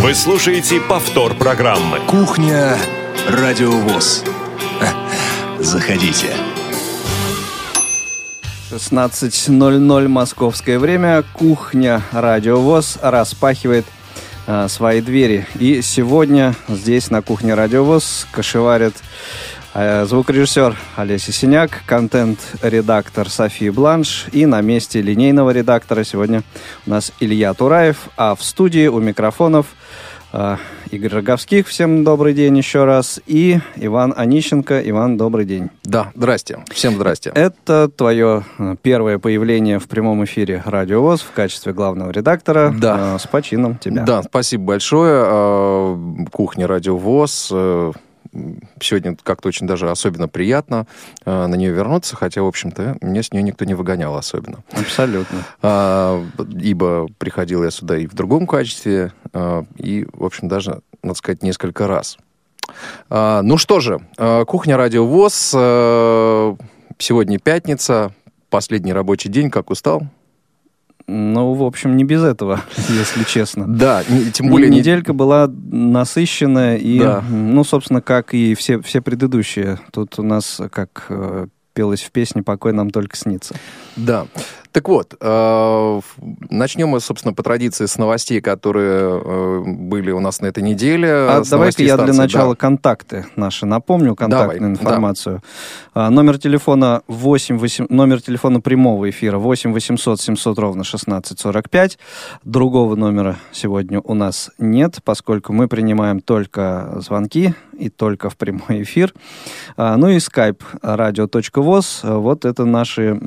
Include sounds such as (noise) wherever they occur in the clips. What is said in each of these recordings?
Вы слушаете повтор программы. Кухня Радиовоз. (laughs) Заходите. 16.00 московское время. Кухня Радиовоз распахивает а, свои двери. И сегодня здесь на кухне Радиовоз кошеварит а, звукорежиссер Олеся Синяк, контент-редактор София Бланш и на месте линейного редактора сегодня у нас Илья Тураев, а в студии у микрофонов Игорь Роговских, всем добрый день еще раз, и Иван Онищенко. Иван, добрый день. Да, здрасте. Всем здрасте. Это твое э, первое появление в прямом эфире Радио ВОЗ в качестве главного редактора. Да. Э, С почином тебя. Да, спасибо большое. А, Кухня Радио ВОЗ. Э, Сегодня как-то очень даже особенно приятно э, на нее вернуться, хотя, в общем-то, меня с нее никто не выгонял особенно. Абсолютно. А, Ибо приходил я сюда и в другом качестве, а, и, в общем, даже, надо сказать, несколько раз. А, Ну что же, а, Кухня Радио ВОЗ. э, Сегодня пятница, последний рабочий день. Как устал? Ну, в общем, не без этого, (laughs) если честно. Да, не- тем более... не- Неделька была насыщенная и, Да. ну, собственно, как и все, все предыдущие. Тут у нас, как э, пелось в песне, покой нам только снится. Да. Так вот, э, начнем мы, собственно, по традиции с новостей, которые э, были у нас на этой неделе. А давай-ка я для начала да. контакты наши напомню, контактную Давай, информацию. А, номер телефона 8, 8, номер телефона прямого эфира 8 800 700 ровно 1645. Другого номера сегодня у нас нет, поскольку мы принимаем только звонки и только в прямой эфир. А, ну и skype radio.voz. Вот это наши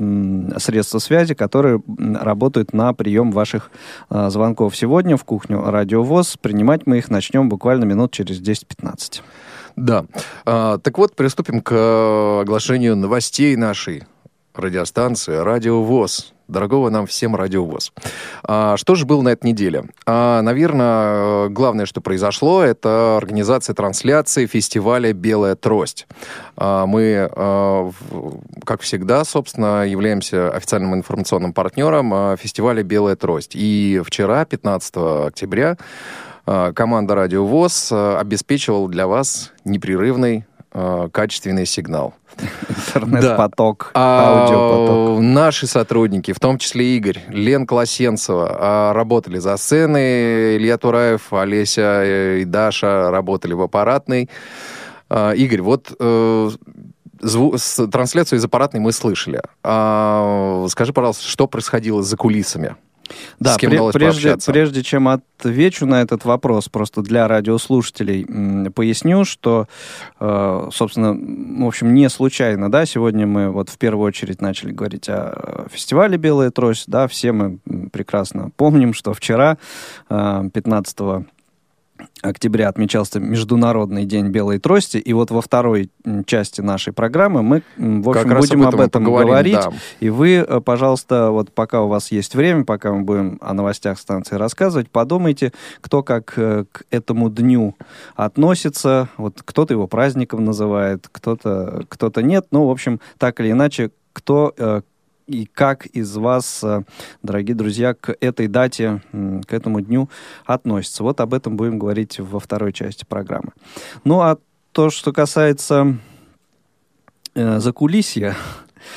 средства связи, которые работают на прием ваших а, звонков. Сегодня в кухню Радио ВОЗ. Принимать мы их начнем буквально минут через 10-15. Да. А, так вот, приступим к э, оглашению новостей нашей радиостанции «Радио ВОЗ». Дорогого нам всем «Радио ВОЗ». А, что же было на этой неделе? А, наверное, э, главное, что произошло, это организация трансляции фестиваля «Белая трость». А, мы, в- как всегда, собственно, являемся официальным информационным партнером э, фестиваля «Белая трость». И вчера, 15 октября, команда «Радио ВОЗ» обеспечивала для вас непрерывный качественный сигнал. Интернет-поток, А, аудиопоток. Наши сотрудники, в том числе Игорь, Лен Колосенцева, а, работали за сценой. Илья Тураев, Олеся э, и Даша работали в аппаратной. А, Игорь, вот э, зву- с- трансляцию из аппаратной мы слышали. А, Скажи, пожалуйста, что происходило за кулисами? Да, с кем удалось прежде, пообщаться? прежде чем отвечу на этот вопрос, просто для радиослушателей поясню, что, э, собственно, в общем, не случайно, да, сегодня мы вот в первую очередь начали говорить о фестивале «Белая трость», да, все мы прекрасно помним, что вчера, э, 15 октября отмечался Международный день белой трости, и вот во второй части нашей программы мы, в Как общем, раз будем об об этом и этом говорить. да. И вы, э, пожалуйста, вот пока у вас есть время, пока мы будем о новостях станции рассказывать, подумайте, кто как э, к этому дню относится. Вот кто-то его праздником называет, кто-то кто нет. Ну, в общем, так или иначе, кто э, и как из вас, э, дорогие друзья, к этой дате, к этому дню относится. Вот об этом будем говорить во второй части программы. Ну, а то, что касается э, закулисья,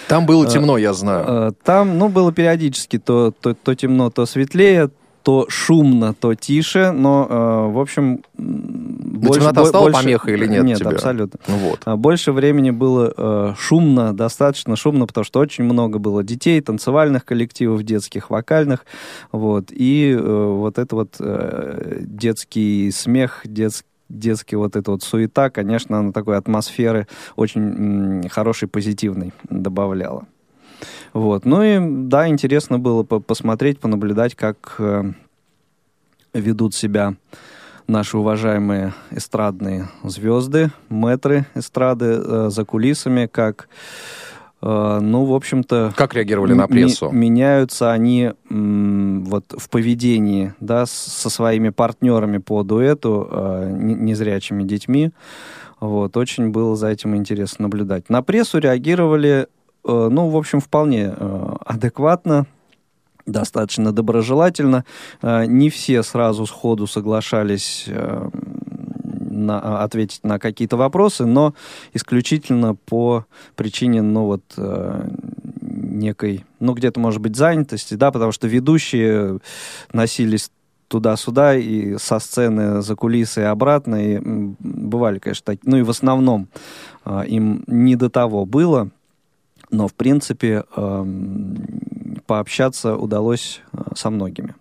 Там было темно, я знаю. Э, Там, ну, было периодически то, то, то темно, то светлее, то шумно, то тише, но, э, в общем... Но темнота стала помехой или нет Нет, тебе? абсолютно. Ну вот. А Больше времени было э, шумно, достаточно шумно, потому что очень много было детей, танцевальных коллективов, детских, вокальных, вот, и э, вот это вот э, детский смех, детский детский вот эта вот суета, конечно, она такой атмосферы очень м, хорошей, позитивной добавляла. Вот. Ну и да, интересно было по- посмотреть, понаблюдать, как э, ведут себя наши уважаемые эстрадные звезды, мэтры эстрады э, за кулисами, как, э, ну, в общем-то... Как реагировали на прессу? меняются они вот в поведении, да, со своими партнерами по дуэту, э, не- незрячими детьми. Вот, очень было за этим интересно наблюдать. На прессу реагировали, ну, в общем, вполне э, адекватно. достаточно доброжелательно. Э, не все сразу сходу соглашались э, на, ответить на какие-то вопросы, но исключительно по причине, ну вот, э, некой, ну где-то, может быть, занятости, да, потому что ведущие носились туда-сюда и со сцены за кулисы и обратно. И бывали, конечно, такие. Ну и в основном э, им не до того было. Но, в принципе, э, пообщаться удалось э, со многими.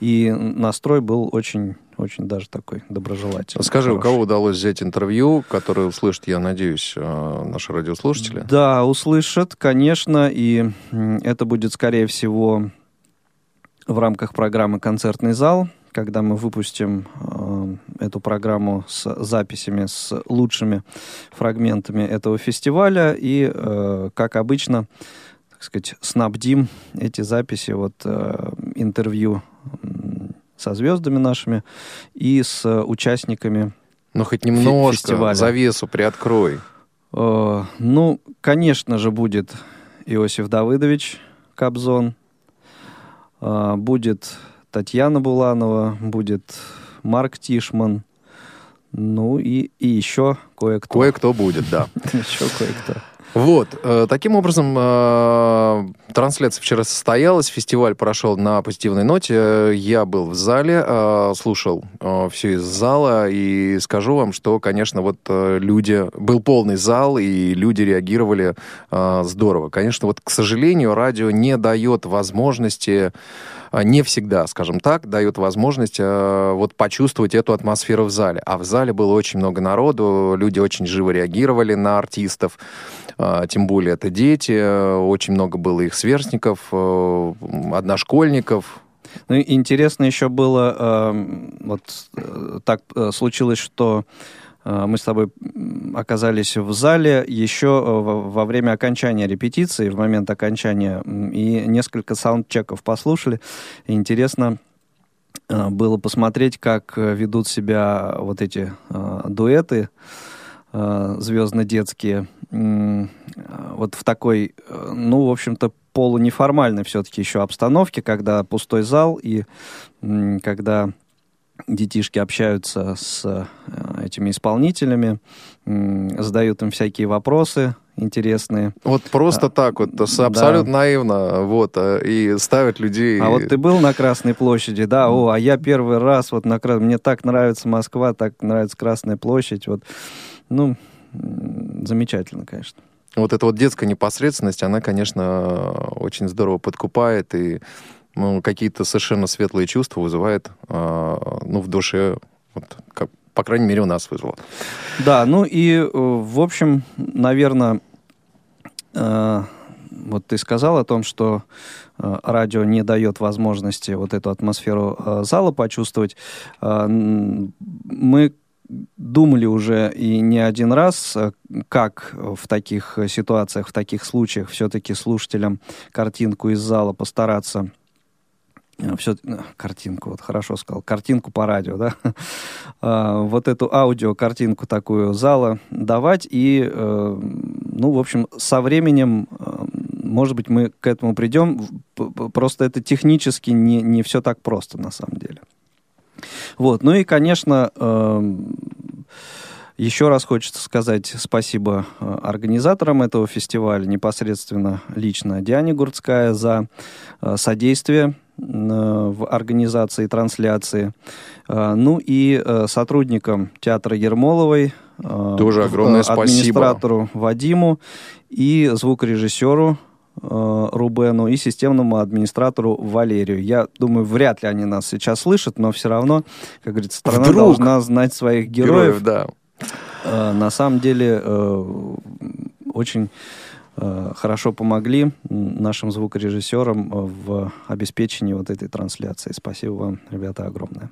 И настрой был очень, очень даже такой доброжелательный. Скажи, хороший. у кого удалось взять интервью, которое услышат, я надеюсь, э, наши радиослушатели? Да, услышат, конечно, и это будет, скорее всего, в рамках программы «Концертный зал», когда мы выпустим э, эту программу с записями, с лучшими фрагментами этого фестиваля. И, э, как обычно, так сказать, снабдим эти записи, вот э, интервью со звездами нашими и с участниками Ну, хоть немножко фестиваля. завесу приоткрой. Э, ну, конечно же, будет Иосиф Давыдович Кобзон, а, будет Татьяна Буланова, будет Марк Тишман, ну и, и еще кое-кто. Кое-кто будет, да. (laughs) Еще кое-кто. Вот, э, таким образом, э, трансляция вчера состоялась, фестиваль прошел на позитивной ноте. Я был в зале, э, слушал все из зала, и скажу вам, что, конечно, вот люди... Был полный зал, и люди реагировали здорово. Конечно, вот, к сожалению, радио не дает возможности не всегда, скажем так, дает возможность э, вот почувствовать эту атмосферу в зале. А в зале было очень много народу, люди очень живо реагировали на артистов. А, тем более это дети, очень много было их сверстников, э, одношкольников, ну, интересно еще было, э, вот э, так случилось, что мы с тобой оказались в зале еще во время окончания репетиции, в момент окончания, и несколько саундчеков послушали. Интересно было посмотреть, как ведут себя вот эти дуэты звездно-детские вот в такой, э, ну, в общем-то, полунеформальной все-таки еще обстановке, когда пустой зал и когда детишки общаются с э, этими исполнителями, задают им всякие вопросы интересные. Вот просто а, так вот, абсолютно да. наивно, вот, и ставят людей... А вот ты был на Красной площади, да, о, а я первый раз вот на Красной... Мне так нравится Москва, так нравится Красная площадь, вот, ну, замечательно, конечно. Вот эта вот детская непосредственность, она, конечно, очень здорово подкупает и ну, какие-то совершенно светлые чувства вызывает а, ну, в душе, вот, как, по крайней мере, у нас вызвало. Да, ну и, э, в общем, наверное, э, вот ты сказал о том, что э, радио не дает возможности вот эту атмосферу зала почувствовать. Мы думали уже и не один раз, э, как в таких ситуациях, в таких случаях все-таки слушателям картинку из зала постараться э, все э, картинку, вот хорошо сказал, картинку по радио, да, (laughs) а, вот эту аудио картинку такую зала давать и, ну, в общем, со временем, может быть, мы к этому придем, просто это технически не, не все так просто на самом деле. Вот. Ну и, конечно, эм, еще раз хочется сказать спасибо э, организаторам этого фестиваля, непосредственно лично Диане Гурцкая за э, содействие э, в организации трансляции. Ну и сотрудникам театра Ермоловой, тоже огромное администратору спасибо. Вадиму и звукорежиссеру Э, Рубену и системному администратору Валерию. Я думаю, вряд ли они нас сейчас слышат, но все равно, как говорится, страна Вдруг? должна знать своих героев. героев да. Э, на самом деле э, очень хорошо помогли нашим звукорежиссерам в обеспечении вот этой трансляции. Спасибо вам, ребята, огромное.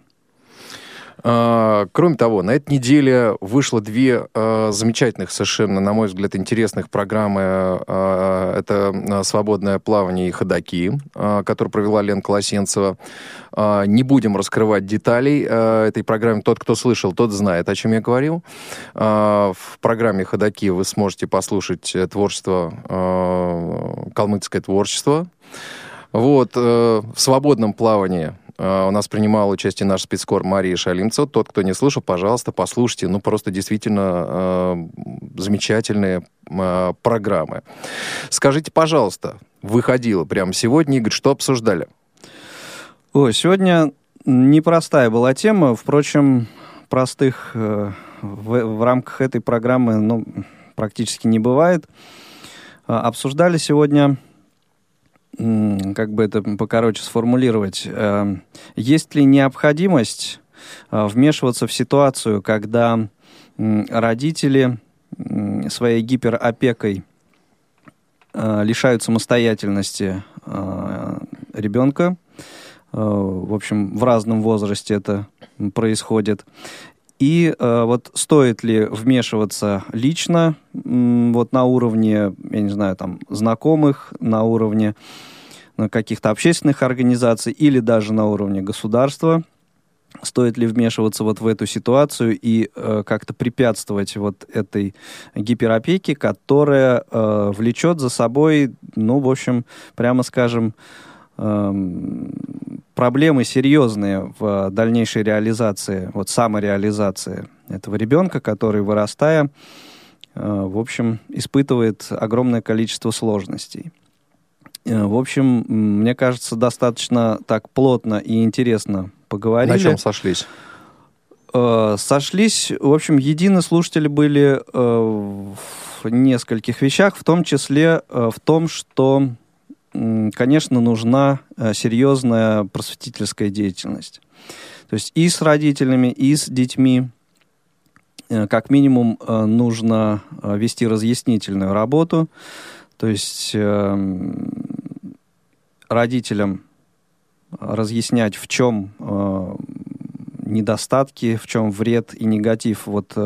А, кроме того, на этой неделе вышло две а, замечательных, совершенно, на мой взгляд, интересных программы. А, это «Свободное плавание» и «Ходоки», которую провела Лен Колосенцева. Не будем раскрывать деталей этой программы. Тот, кто слышал, тот знает, о чем я говорил. В программе «Ходоки» вы сможете послушать творчество, калмыцкое творчество, Вот, э, в свободном плавании у нас принимал участие наш спецкор Мария Шалимцева. Тот, кто не слышал, пожалуйста, послушайте. Ну, просто действительно э, замечательные э, программы. Скажите, пожалуйста, выходило прямо сегодня, Игорь, что обсуждали? Ой, сегодня непростая была тема. Впрочем, простых э, в, в рамках этой программы ну, практически не бывает. Обсуждали сегодня как бы это покороче сформулировать, э, есть ли необходимость э, вмешиваться в ситуацию, когда родители своей гиперопекой э, лишают самостоятельности ребенка, в общем, в разном возрасте это происходит. И э, вот стоит ли вмешиваться лично, вот на уровне, я не знаю, там, знакомых, на уровне э, каких-то общественных организаций или даже на уровне государства, стоит ли вмешиваться вот в эту ситуацию и э, как-то препятствовать вот этой гиперопеке, которая э, влечет за собой, ну, в общем, прямо скажем, э, проблемы серьезные в дальнейшей реализации, вот самореализации этого ребенка, который, вырастая, э, в общем, испытывает огромное количество сложностей. Э, в общем, мне кажется, достаточно так плотно и интересно поговорили. На чем сошлись? Э, сошлись, в общем, едины слушатели были в нескольких вещах, в том числе в том, что конечно, нужна э, серьезная просветительская деятельность. То есть и с родителями, и с детьми, э, как минимум, э, нужно вести разъяснительную работу. То есть родителям разъяснять, в чем недостатки, в чем вред и негатив вот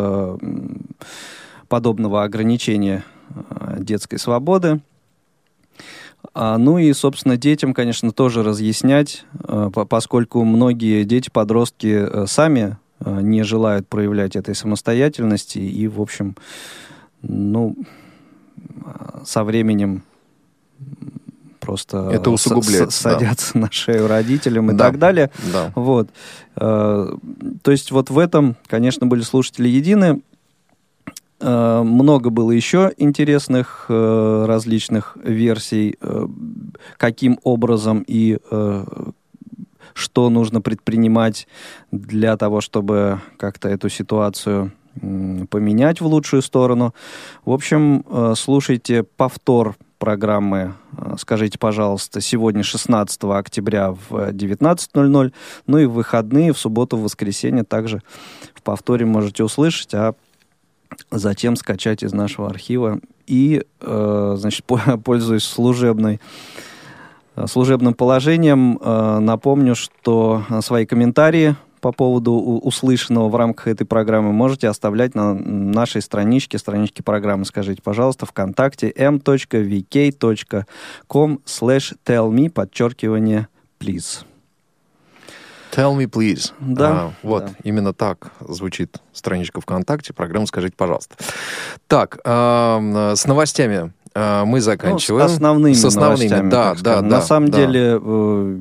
подобного ограничения детской свободы. А, ну и, собственно, детям, конечно, тоже разъяснять, а, поскольку многие дети-подростки э, сами а, не желают проявлять этой самостоятельности и, в общем, ну, со временем просто это усугубляет, садятся да. на шею родителям и да, так далее. Да. Вот. То есть вот в этом, конечно, были слушатели едины. Э, много было еще интересных э, различных версий, э, каким образом и что нужно предпринимать для того, чтобы как-то эту ситуацию поменять в лучшую сторону. В общем, слушайте повтор программы «Скажите, пожалуйста», сегодня 16 октября в 19.00, ну и в выходные, в субботу, в воскресенье также в повторе можете услышать, а затем скачать из нашего архива. И, э, значит, (laughs) пользуясь служебной э, служебным положением, э, напомню, что свои комментарии по поводу услышанного в рамках этой программы можете оставлять на нашей страничке, страничке программы, скажите, пожалуйста, ВКонтакте m.vk.com slash tell me, подчеркивание, please. Tell me, please. Да. А, вот, да. именно так звучит страничка ВКонтакте, программа «Скажите, пожалуйста». Так, э, с новостями э, мы заканчиваем. Ну, с основными С основными, новостями, да, да, да. На самом да. деле... Э,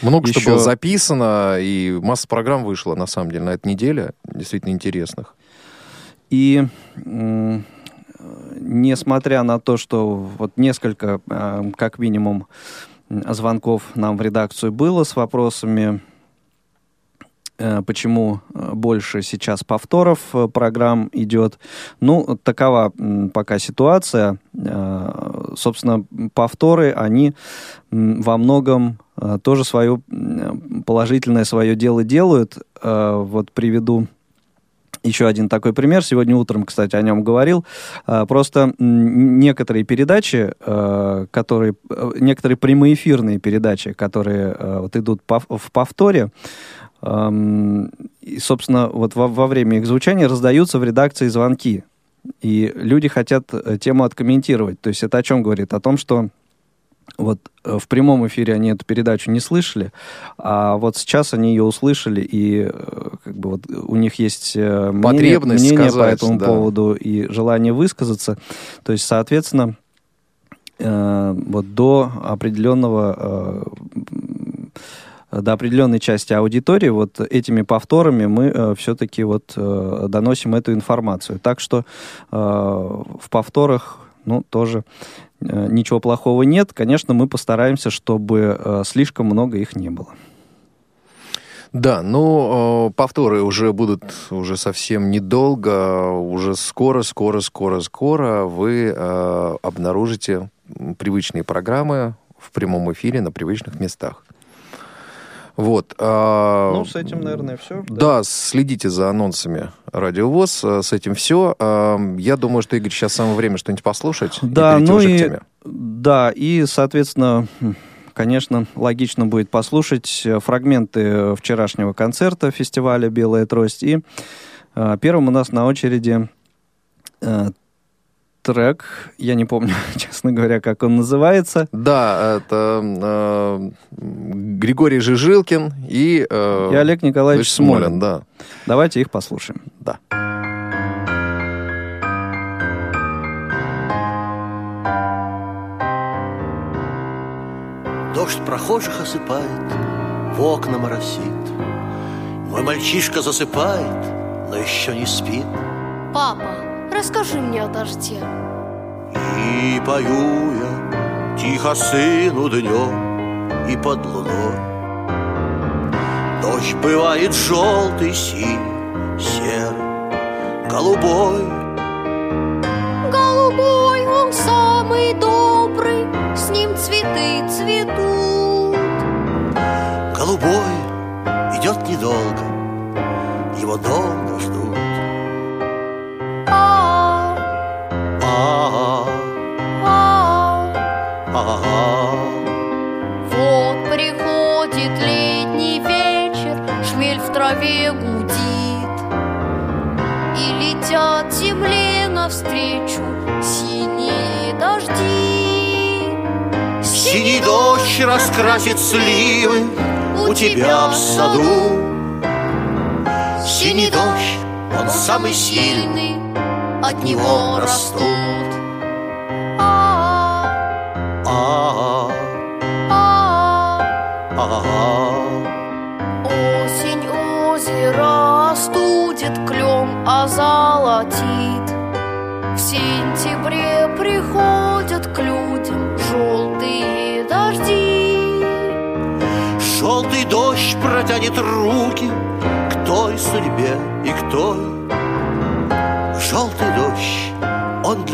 Много еще... что было записано, и масса программ вышла, на самом деле, на этой неделе, действительно интересных. И э, несмотря на то, что вот несколько, э, как минимум, звонков нам в редакцию было с вопросами почему э, больше сейчас повторов э, программ идет. Ну, такова пока ситуация. Собственно, повторы, они во многом тоже свое положительное свое дело делают. Вот приведу еще один такой пример. Сегодня утром, кстати, о нем говорил. Просто некоторые передачи, которые, некоторые прямоэфирные передачи, которые вот идут в повторе, и, собственно, вот во, во время их звучания раздаются в редакции звонки. И люди хотят э, тему откомментировать. То есть это о чем говорит? О том, что вот э, в прямом эфире они эту передачу не слышали, а вот сейчас они ее услышали, и э, как бы вот у них есть мнение, мнение сказать, по этому да. поводу и желание высказаться. То есть, соответственно, э, вот до определенного э, до определенной части аудитории вот этими повторами мы э, все-таки вот э, доносим эту информацию. Так что э, в повторах ну, тоже э, ничего плохого нет. Конечно, мы постараемся, чтобы э, слишком много их не было. Да, ну, э, повторы уже будут уже совсем недолго, уже скоро, скоро, скоро, скоро вы э, обнаружите привычные программы в прямом эфире на привычных местах. Вот. А, ну, с этим, наверное, все. Да, да следите за анонсами Радиовоз, э, с этим все. А, я думаю, что, Игорь, сейчас самое время что-нибудь послушать да, и ну уже и, к теме. Да, и, соответственно, конечно, логично будет послушать э, фрагменты вчерашнего концерта фестиваля «Белая трость». И э, первым у нас на очереди трек, я не помню, (laughs) честно говоря, как он называется. Да, это э, Григорий Жижилкин и, э, и Олег Николаевич Смолин. Смолин. Да. Давайте их послушаем. Да. Дождь прохожих осыпает, в окна моросит. Мой мальчишка засыпает, но еще не спит. Папа, расскажи мне о дожде. И пою я тихо сыну днем и под луной. Дождь бывает желтый, синий, серый, голубой. Голубой он самый добрый, с ним цветы цветут. Голубой идет недолго, его долго ждут. Вот приходит летний вечер, шмель в траве гудит, и летят земле навстречу синие дожди. Синий дождь раскрасит сливы у тебя в саду. Синий дождь, он самый сильный, от него растут. А, А, а, а, Осень озеро остудит, клен озолотит. В сентябре приходят к людям желтые дожди. Желтый дождь протянет руки к той судьбе и к той.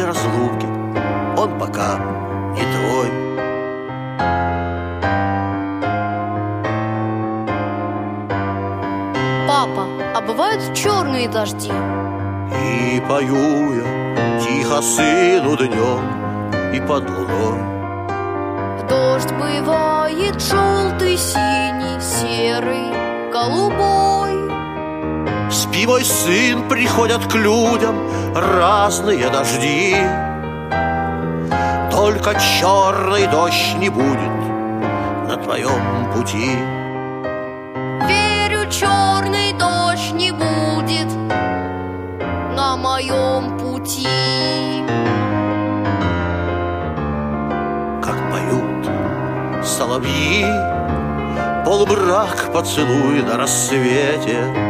Для разлуки, он пока не твой. Папа, а бывают черные дожди? И пою я тихо сыну днем и под луной. Дождь бывает желтый, синий, серый, голубой. Спи, мой сын, приходят к людям разные дожди. Только черный дождь не будет на твоем пути. Верю, черный дождь не будет на моем пути. Как поют соловьи, полубрак поцелуй на рассвете И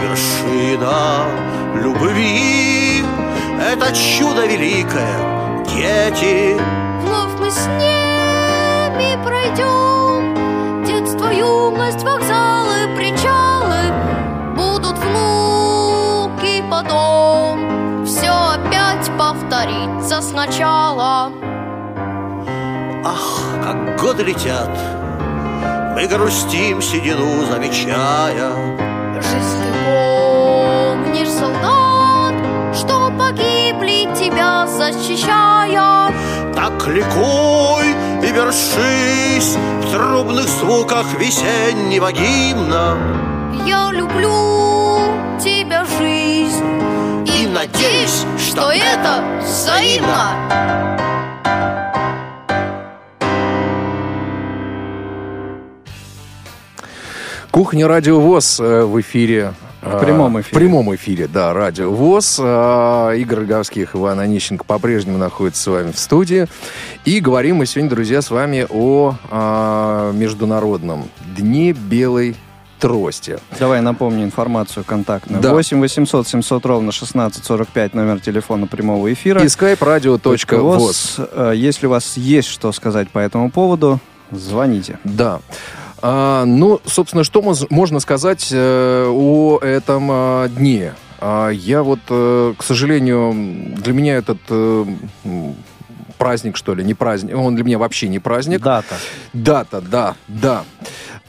вершина любви — это чудо великое, дети. Вновь мы с ними пройдем. Детство, юность, вокзалы, причалы. Будут внуки потом Все опять повторится сначала. Ах, как годы летят, мы грустим седину, замечая. Защищая Так ликуй и вершись в трубных звуках весеннего гимна. Я люблю тебя, жизнь И надеюсь, Что это взаимно Кухня Радио ВОЗ э, в эфире. В прямом эфире. В прямом эфире, да, Радио ВОЗ. А, Игорь Роговских, Иван Онищенко по-прежнему находится с вами в студии. И говорим мы сегодня, друзья, с вами о а, Международном Дне Белой трости. Давай напомню информацию контактную. Да. 8 800 700 ровно 1645 номер телефона прямого эфира. И skype radio.voz. Э, Если у вас есть что сказать по этому поводу, звоните. Да. А, ну, собственно, что можно сказать э, о этом а, дне? А, я вот, э, к сожалению, для меня этот э, праздник, что ли, не праздник, он для меня вообще не праздник. Дата. Дата, да, да.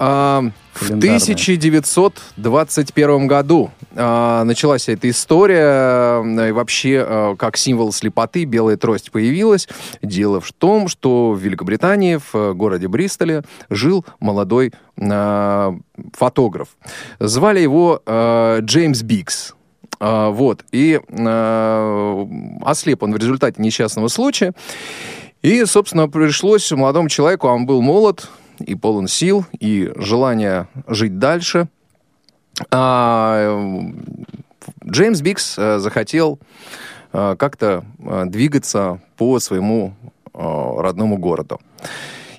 А, в Календарная. 1921 году а, началась эта история, э, и вообще э, как символ слепоты белая трость появилась. Дело в том, что в Великобритании, в э, городе Бристоле, жил молодой э, фотограф. Звали его э, Джеймс Бикс. А, вот. И э, ослеп он в результате несчастного случая. И, собственно, пришлось молодому человеку, он был молод и полон сил, и желания жить дальше. А, Джеймс Бикс э, захотел э, как-то э, двигаться по своему родному городу.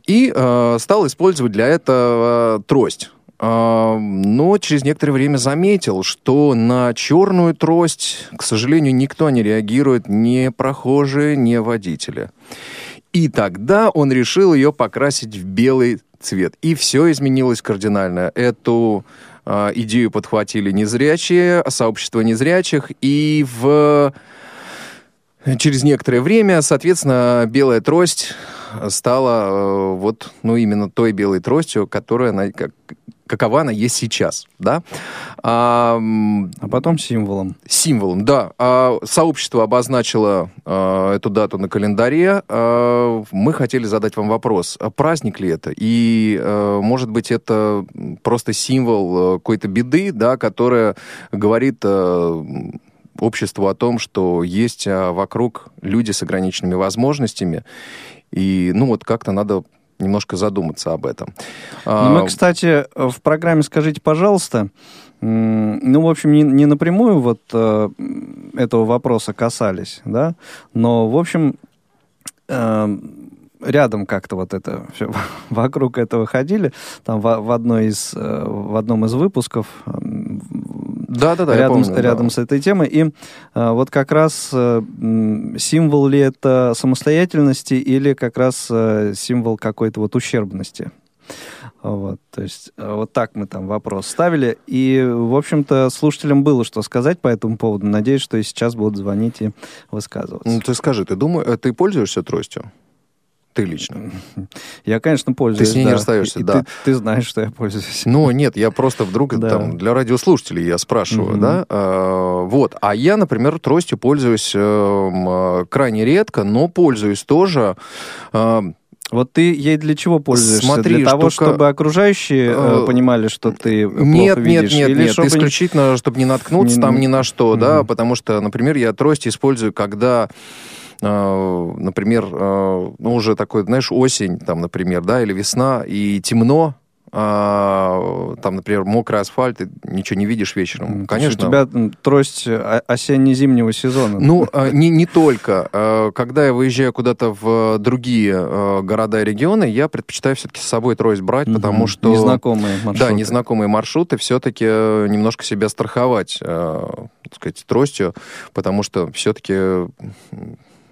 И э, стал использовать для этого трость. Но через некоторое время заметил, что на черную трость, к сожалению, никто не реагирует, ни прохожие, ни водители. И тогда он решил ее покрасить в белый цвет. И все изменилось кардинально. Эту а, идею подхватили незрячие, сообщество незрячих, и в через некоторое время, соответственно, белая трость стала э, вот, ну, именно той белой тростью, которая, она, как, какова она есть сейчас, да. А, А потом символом. Символом, да. А, Сообщество обозначило а, эту дату на календаре. А, Мы хотели задать вам вопрос, а праздник ли это? И, а, может быть, это просто символ а, какой-то беды, да, которая говорит а, обществу о том, что есть а, вокруг люди с ограниченными возможностями. И, ну, вот как-то надо немножко задуматься об этом. А, мы, кстати, в программе «Скажите, пожалуйста», ну, в общем, не, не напрямую вот э, этого вопроса касались, да, но, в общем, э, рядом как-то вот это все (laughs) вокруг этого ходили, там в, в одной из, э, в одном из выпусков м, Да-да-да, я рядом, помню, с, рядом да. с этой темой. И э, вот как раз м, символ ли это самостоятельности или как раз э, символ какой-то вот ущербности. Вот, то есть э, вот так мы там вопрос ставили. И, в общем-то, слушателям было что сказать по этому поводу. Надеюсь, что и сейчас будут звонить и высказываться. Ну, ты скажи, ты думаешь, ты пользуешься тростью? Ты лично? (laughs) Я, конечно, пользуюсь. с ней не да. расстаешься, И да. Ты, ты знаешь, что я пользуюсь. Ну, нет, я просто вдруг (laughs) Да. там для радиослушателей я спрашиваю, Мгм. да. А, вот. А я, например, тростью пользуюсь э, крайне редко, но пользуюсь тоже. А, Вот ты ей для чего пользуешься? Смотри, для того, штука- чтобы окружающие э, Э, понимали, что ты плохо Нет, нет, видишь? нет, Или нет, чтобы... исключительно, чтобы не наткнуться Не- там ни на что, да, Мгм. потому что, например, я трость использую, когда э, например, э, ну, уже такой, знаешь, осень, там, например, да, или весна, и темно, а, там, например, мокрый асфальт, ты ничего не видишь вечером. То Конечно. У тебя трость о- осенне-зимнего сезона. Ну, э, не, не только. Э, Когда я выезжаю куда-то в другие э, города и регионы, я предпочитаю все-таки с собой трость брать, Мгм. потому что... Незнакомые маршруты. Да, незнакомые маршруты, все-таки немножко себя страховать, э, так сказать, тростью, потому что все-таки,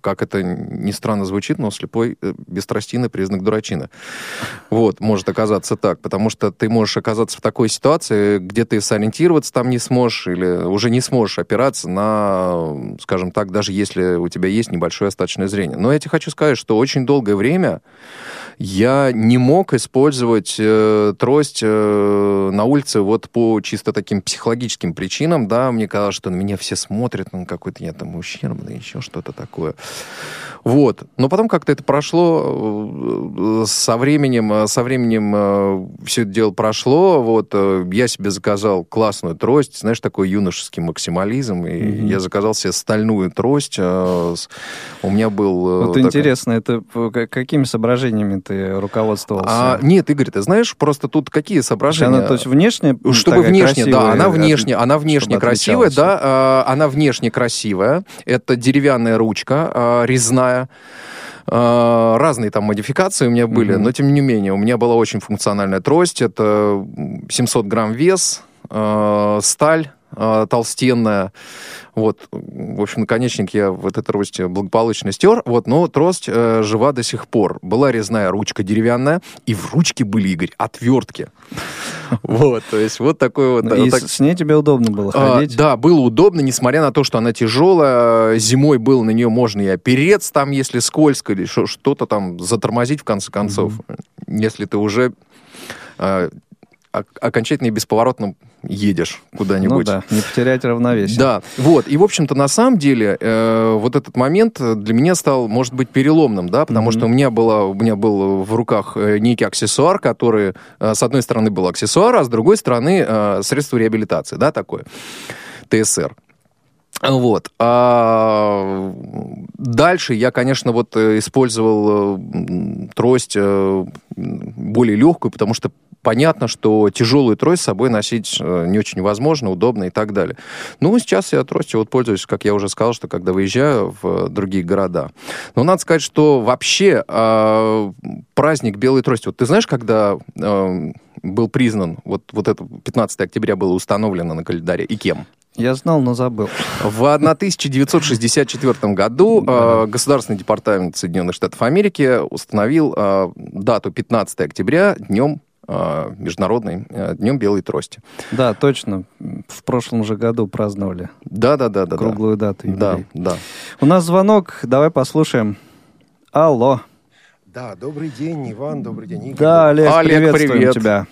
как это ни странно звучит, но слепой э, без тростины признак дурачины. Вот, может оказаться так, потому что ты можешь оказаться в такой ситуации, где ты сориентироваться там не сможешь или уже не сможешь опираться на, скажем так, даже если у тебя есть небольшое остаточное зрение. Но я тебе хочу сказать, что очень долгое время я не мог использовать э, трость э, на улице вот по чисто таким психологическим причинам, да, мне казалось, что на меня все смотрят, ну, какой-то я там ущербный, еще что-то такое. Вот. Но потом как-то это прошло, э, со временем, э, со временем все это дело прошло, вот, э, я себе заказал классную трость, знаешь, такой юношеский максимализм, и Мгм. я заказал себе стальную трость, э, у меня был... э, Вот такой- интересно, это какими соображениями ты руководствовался? А, нет, Игорь, ты знаешь, просто тут какие соображения? она, то есть внешне м, чтобы внешне, да, она э, внешне, она внешне красивая, да, она внешне красивая. Это деревянная ручка а, резная. А, Разные там модификации у меня были, Мгм. но тем не менее, у меня была очень функциональная трость. Это 700 грамм вес, а, сталь а, толстенная. Вот, в общем, наконечник я в этой трости благополучно стер. Вот, но трость э, жива до сих пор. Была резная ручка деревянная, и в ручке были, Игорь, отвертки. Вот, то есть вот такой вот... И с ней тебе удобно было а, ходить? да, было удобно, несмотря на то, что она тяжелая. Зимой было на нее можно и опереться, там, если скользко, или что-то там затормозить, в конце концов. Если ты уже а, окончательно и бесповоротно едешь Ну куда-нибудь. да, не потерять равновесие. Да, вот. И, в общем-то, на самом деле, э, вот этот момент для меня стал, может быть, переломным, да, потому Мгм. что у меня, было, у меня был в руках э, некий аксессуар, который, э, с одной стороны, был аксессуар, а с другой стороны, э, средство реабилитации, да, такое, ТСР. Вот. А дальше я, конечно, вот э, использовал э, трость э, более легкую, потому что понятно, что тяжелую трость с собой носить не очень возможно, удобно и так далее. Ну, сейчас я тростью вот пользуюсь, как я уже сказал, что когда выезжаю в другие города. Но надо сказать, что вообще э, праздник белой трости, вот ты знаешь, когда был признан, вот, вот это 15 октября было установлено на календаре, и кем? Я знал, но забыл. В 1964 году э, Государственный департамент Соединенных Штатов Америки установил э, дату 15 октября днем э, международный э, днем белой трости. Да, точно. В прошлом же году праздновали Да, да, да, да. круглую дату. Да, юбилей. да. У нас звонок, давай послушаем. Алло. Да, добрый день, Иван, добрый день, Игорь. Да, Олег, Олег, приветствуем привет. тебя.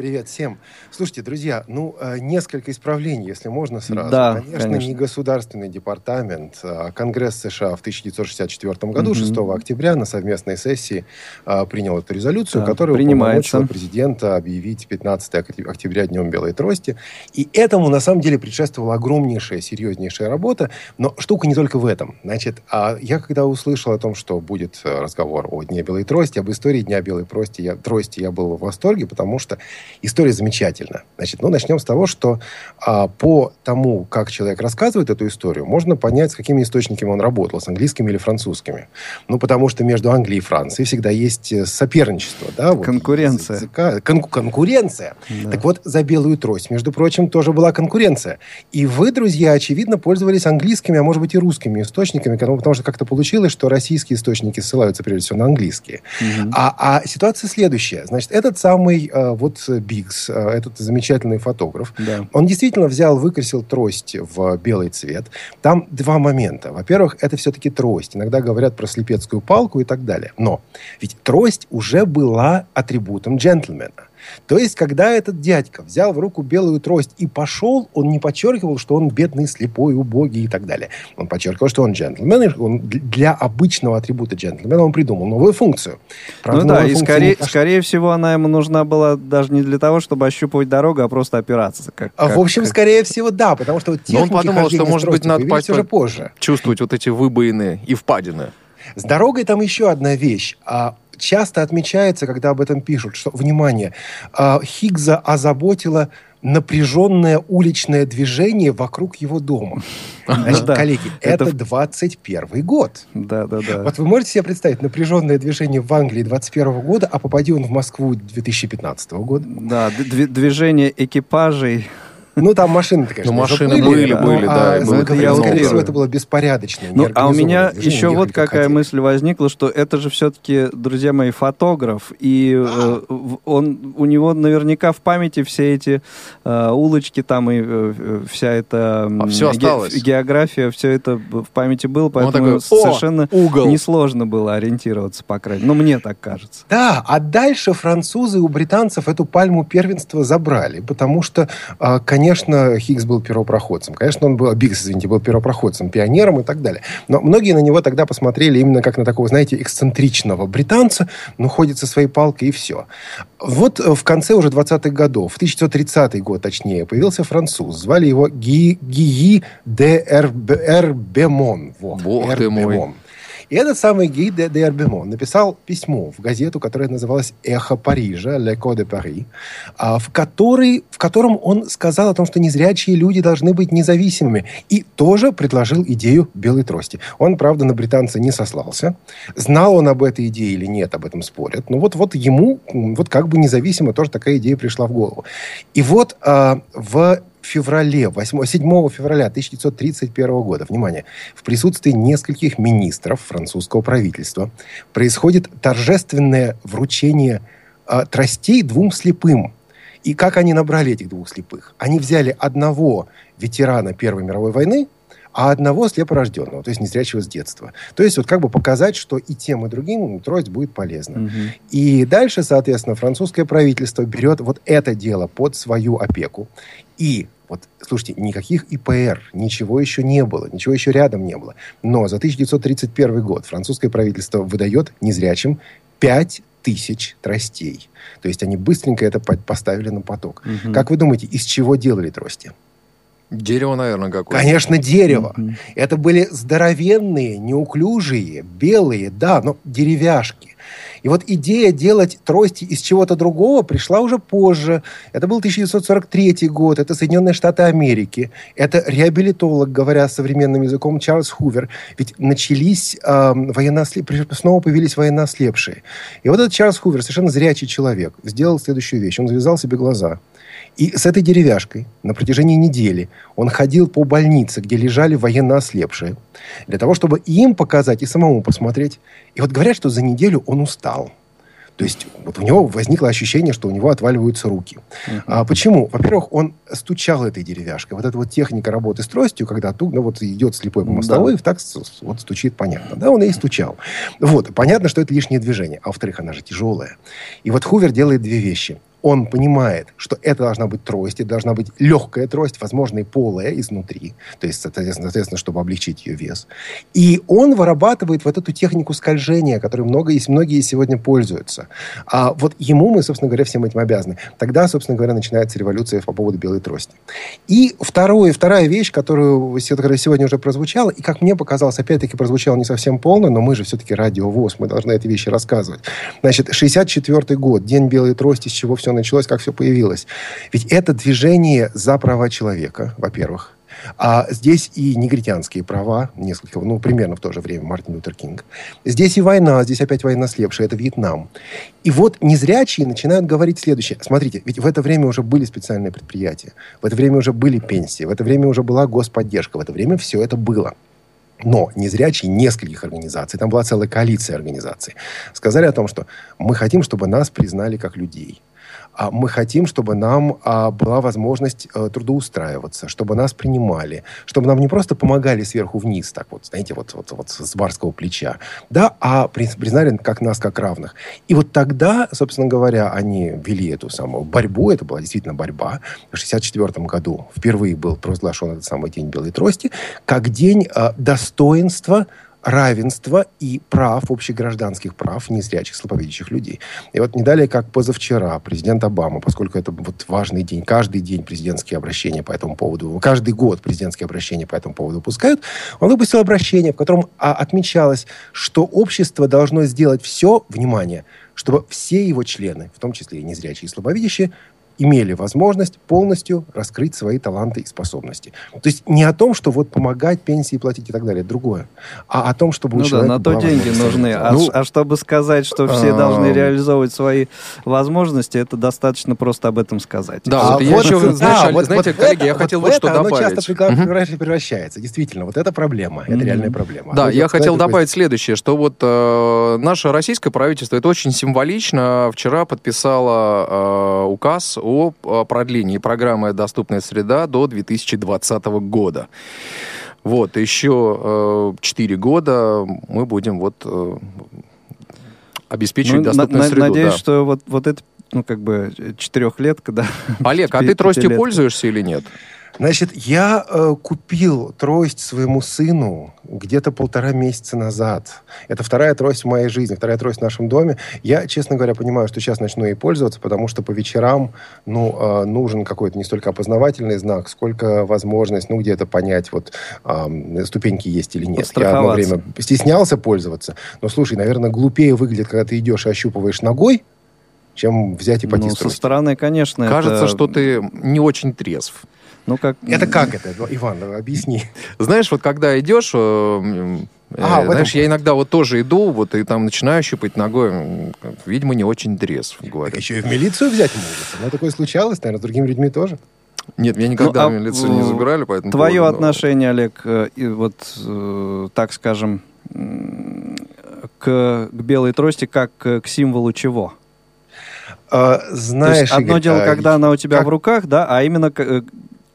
Привет всем. Слушайте, друзья, ну, э, несколько исправлений, если можно сразу. Да, конечно, конечно. не Государственный департамент, а Конгресс США в 1964 году, Мгм. 6 октября, на совместной сессии а, принял эту резолюцию, Да, которая уполномочила президента объявить 15 октя- октября Днем Белой Трости. И этому, на самом деле, предшествовала огромнейшая, серьезнейшая работа. Но штука не только в этом. Значит, а я когда услышал о том, что будет э, разговор о Дне Белой Трости, об истории Дня Белой Трости, я, трости, я был в восторге, потому что история замечательна. Значит, ну, начнем с того, что а, по тому, как человек рассказывает эту историю, можно понять, с какими источниками он работал, с английскими или французскими. Ну, потому что между Англией и Францией всегда есть э, соперничество, да? вот Конкуренция. языка. Кон- конкуренция. Да. Так вот, за белую трость, между прочим, тоже была конкуренция. И вы, друзья, очевидно, пользовались английскими, а может быть и русскими источниками, потому что как-то получилось, что российские источники ссылаются прежде всего на английские. Мгм. А, а ситуация следующая. Значит, этот самый э, вот Бигс, э, этот замечательный фотограф, Да. он действительно взял, выкрасил трость в белый цвет. Там два момента. Во-первых, это все-таки трость. Иногда говорят про слепецкую палку и так далее. Но ведь трость уже была атрибутом джентльмена. То есть, когда этот дядька взял в руку белую трость и пошел, он не подчеркивал, что он бедный, слепой, убогий и так далее. Он подчеркивал, что он джентльмен, и он для обычного атрибута джентльмена он придумал новую функцию. Правда, ну да, и скорее, скорее всего она ему нужна была даже не для того, чтобы ощупывать дорогу, а просто опираться. Как, А, как- в общем, как- скорее всего, да, потому что вот Но он техники подумал, что, может быть, надо по- уже позже. Чувствовать вот эти выбоины и впадины. С дорогой там еще одна вещь. А, часто отмечается, когда об этом пишут, что, внимание, а, Хиггза озаботило напряженное уличное движение вокруг его дома. (laughs) Значит, Да. коллеги, Это это в- 21 год. Да, да, да. Вот вы можете себе представить напряженное движение в Англии 21 года, а попади он в Москву 2015 года? Да, движение экипажей. Ну, там машины-то, конечно, Ну, машины были, были, да, а, я скорее всего, это было беспорядочное, Ну, а у меня еще вот какая мысль возникла, что это же все-таки, друзья мои, фотограф, и э, он, у него наверняка в памяти все эти э, улочки там и э, вся эта А география, все это в памяти было, Он поэтому такой, ему «О, совершенно несложно было ориентироваться, по крайней мере. Ну, мне так кажется. Да, а дальше французы у британцев эту пальму первенства забрали, потому что, а, конечно, Хиггс был первопроходцем, конечно, он был, Биггс, извините, был первопроходцем, пионером и так далее. Но многие на него тогда посмотрели именно как на такого, знаете, эксцентричного британца, ну, ходит со своей палкой и все. Вот в конце уже 20-х годов, в 1930 год точнее, появился француз, звали его Ги, Гии де Эрб- Эрбемон. Во, Бог ты мой. И этот самый Гий де, де Арбемо написал письмо в газету, которая называлась «Эхо Парижа», «Le Code de Paris», а, в, который, в котором он сказал о том, что незрячие люди должны быть независимыми. И тоже предложил идею белой трости. Он, правда, на британца не сослался. Знал он об этой идее или нет, об этом спорят. Но вот, вот ему, вот как бы независимо, тоже такая идея пришла в голову. И вот а, в феврале, 8, 7 февраля 1931 года, внимание, в присутствии нескольких министров французского правительства происходит торжественное вручение э, тростей двум слепым. И как они набрали этих двух слепых? Они взяли одного ветерана Первой мировой войны, а одного слепорожденного, то есть незрячего с детства. То есть вот как бы показать, что и тем, и другим трость будет полезна. Мгм. И дальше, соответственно, французское правительство берет вот это дело под свою опеку. И вот, слушайте, никаких ИПР, ничего еще не было, ничего еще рядом не было. Но за 1931 год французское правительство выдает незрячим 5 тысяч тростей. То есть они быстренько это по- поставили на поток. Мгм. Как вы думаете, из чего делали трости? Дерево, наверное, какое-то. Конечно, дерево. Мгм. Это были здоровенные, неуклюжие, белые, да, но деревяшки. И вот идея делать трости из чего-то другого пришла уже позже. Это был 1943 год, это Соединенные Штаты Америки. Это реабилитолог, говоря современным языком, Чарльз Хувер. Ведь начались эм, военнослеп... снова появились военнослепшие. И вот этот Чарльз Хувер, совершенно зрячий человек, сделал следующую вещь. Он завязал себе глаза. И с этой деревяшкой на протяжении недели он ходил по больнице, где лежали военно ослепшие, для того, чтобы им показать и самому посмотреть. И вот говорят, что за неделю он устал. То есть вот у него возникло ощущение, что у него отваливаются руки. А почему? Во-первых, он стучал этой деревяшкой. Вот эта вот техника работы с тростью, когда ту, ну, вот идет слепой по мостовой, так с- с- вот стучит, понятно. Да, он и стучал. Вот, понятно, что это лишнее движение. А во-вторых, она же тяжелая. И вот Хувер делает две вещи. Он понимает, что это должна быть трость, это должна быть легкая трость, возможно, и полая изнутри. То есть, соответственно, соответственно, чтобы облегчить ее вес. И он вырабатывает вот эту технику скольжения, которой много, и многие сегодня пользуются. А вот ему мы, собственно говоря, всем этим обязаны. Тогда, собственно говоря, начинается революция по поводу белой трости. И второе, вторая вещь, которую, сегодня уже прозвучала, и, как мне показалось, опять-таки прозвучала не совсем полно, но мы же все-таки радиовоз, мы должны эти вещи рассказывать. Значит, 64 год, День белой трости, с чего все началось, как все появилось. Ведь это движение за права человека, во-первых. А здесь и негритянские права, несколько, ну, примерно в то же время Мартин Лютер Кинг. Здесь и война, здесь опять война слепшая, это Вьетнам. И вот незрячие начинают говорить следующее. Смотрите, ведь в это время уже были специальные предприятия, в это время уже были пенсии, в это время уже была господдержка, в это время все это было. Но незрячие нескольких организаций, там была целая коалиция организаций, сказали о том, что мы хотим, чтобы нас признали как людей. А мы хотим, чтобы нам а, была возможность э, трудоустраиваться, чтобы нас принимали, чтобы нам не просто помогали сверху вниз, так вот, знаете, вот, вот, вот с барского плеча, да, а при- признали как нас как равных. И вот тогда, собственно говоря, они вели эту самую борьбу, это была действительно борьба. В 1964 году впервые был провозглашен этот самый День Белой Трости, как день э, достоинства равенства и прав, общегражданских прав незрячих, слабовидящих людей. И вот не далее, как позавчера, президент Обама, поскольку это вот важный день, каждый день президентские обращения по этому поводу, каждый год президентские обращения по этому поводу выпускают, он выпустил обращение, в котором а, отмечалось, что общество должно сделать все, внимание, чтобы все его члены, в том числе и незрячие и слабовидящие, имели возможность полностью раскрыть свои таланты и способности. То есть не о том, что вот помогать, пенсии платить и так далее, это другое, а о том, чтобы у Ну да, человека на то деньги нужны. А, ш- а чтобы сказать, что все а, должны реализовывать свои возможности, это достаточно просто об этом сказать. Да, А вот я еще вначале- знаете, коллеги, я хотел вот что это оно добавить. часто превращается. Действительно, вот это проблема. Это реальная проблема. Да, А я хотел добавить следующее, что вот э, наше российское правительство, это очень символично, вчера подписало э, указ о э, продлении программы «Доступная среда» до 2020 года. Вот, еще 4 года мы будем вот э, обеспечивать Ну, доступную на- среду. Надеюсь, да. что вот, вот это, ну, как бы, четырехлетка, да. Олег, а ты тростью пользуешься или нет? Значит, я э, купил трость своему сыну где-то полтора месяца назад. Это вторая трость в моей жизни, вторая трость в нашем доме. Я, честно говоря, понимаю, что сейчас начну ей пользоваться, потому что по вечерам ну, э, нужен какой-то не столько опознавательный знак, сколько возможность, ну, где-то понять, вот э, ступеньки есть или нет. Я одно время стеснялся пользоваться. Но, слушай, наверное, глупее выглядит, когда ты идешь и ощупываешь ногой, чем взять и пойти ну, со стороны, конечно, Кажется, это... что ты не очень трезв. Ну, как... Это как это? Ну, Иван, объясни. Знаешь, вот когда идешь, э, а, знаешь, этом... я иногда вот тоже иду, вот и там начинаю щупать ногой, видимо, не очень трезв, говорят. Так еще и в милицию взять могут. Ну, такое случалось, наверное, с другими людьми тоже. Нет, меня никогда ну, а в милицию не забирали, поэтому... Твое поводу, отношение, но... Олег, и вот, э, так скажем, к, к белой трости как к символу чего? А, знаешь, То есть одно Игорь, дело, а, когда она у тебя как... в руках, да, а именно э,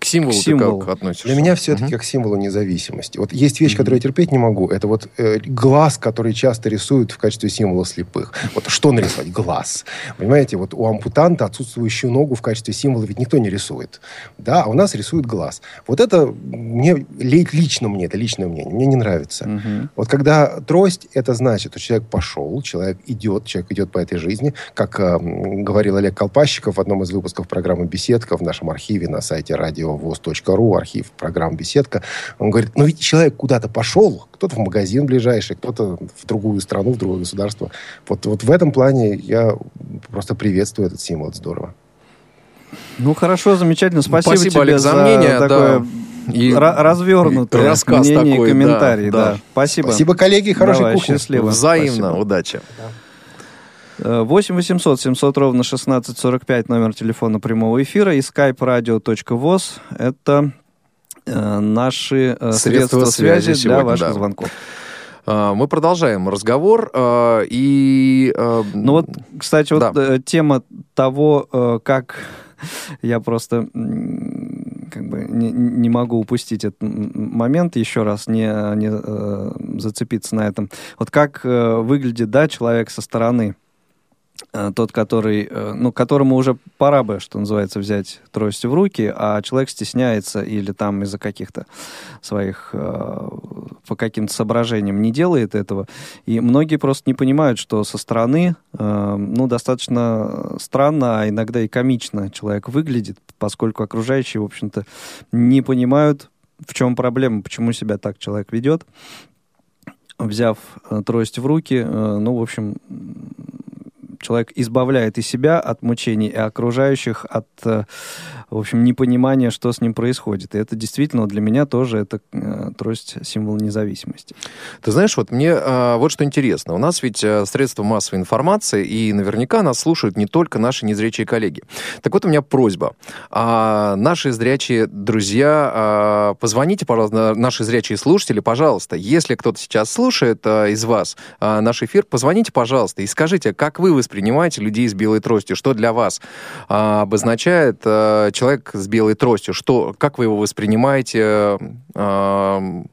к символу, к символу. ты как относишься? Для меня все-таки угу. к символу независимости. Вот есть вещь, которую я терпеть не могу. Это вот э, глаз, который часто рисуют в качестве символа слепых. Вот что нарисовать? Глаз. Понимаете, вот у ампутанта отсутствующую ногу в качестве символа ведь никто не рисует. Да, а у нас рисуют глаз. Вот это мне, лично мне, это личное мнение, мне не нравится. Угу. Вот когда трость, это значит, что человек пошел, человек идет, человек идет по этой жизни. Как э, говорил Олег Колпащиков в одном из выпусков программы «Беседка» в нашем архиве на сайте радио voz.ru, архив программ «Беседка». Он говорит, ну ведь человек куда-то пошел, кто-то в магазин ближайший, кто-то в другую страну, в другое государство. Вот, вот в этом плане я просто приветствую этот символ, это здорово. Ну, хорошо, замечательно. Спасибо, Спасибо тебе Олег, за, за мнение. такое да. и развернутое рассказ мнение такой, и комментарий. Да, Да, да. Спасибо. Спасибо, коллеги, хорошей Давай, кухни. счастливо. Взаимно. Спасибо. Удачи. 8 800 700 ровно 1645 номер телефона прямого эфира и skype radio.voz это э, наши э, Средства средства, связи связи, сегодня, для ваших да. звонков. А, Мы продолжаем разговор. а, И... а, Ну вот, кстати, вот Да. э, тема того, э, как я просто как бы не, не могу упустить этот момент, еще раз не, не э, зацепиться на этом. Вот как э, выглядит, да, человек со стороны, э, тот, который, э, ну, которому уже пора бы, что называется, взять трость в руки, а человек стесняется или там из-за каких-то своих, э, по каким-то соображениям не делает этого. И многие просто не понимают, что со стороны, э, ну, достаточно странно, а иногда и комично человек выглядит, поскольку окружающие, в общем-то, не понимают, в чем проблема, почему себя так человек ведет. Взяв э, трость в руки, э, ну, в общем, человек избавляет и себя от мучений, и окружающих от, э, в общем, непонимания, что с ним происходит. И это действительно для меня тоже это э, трость символ независимости. Ты знаешь, вот мне а, вот что интересно. У нас ведь средства массовой информации, и наверняка нас слушают не только наши незрячие коллеги. Так вот, у меня просьба. А, наши зрячие друзья, а, позвоните, пожалуйста, наши зрячие слушатели, пожалуйста, если кто-то сейчас слушает из вас наш эфир, позвоните, пожалуйста, и скажите, как вы воспринимаете людей с белой тростью, что для вас а, обозначает а, человек с белой тростью, что, как вы его воспринимаете, а,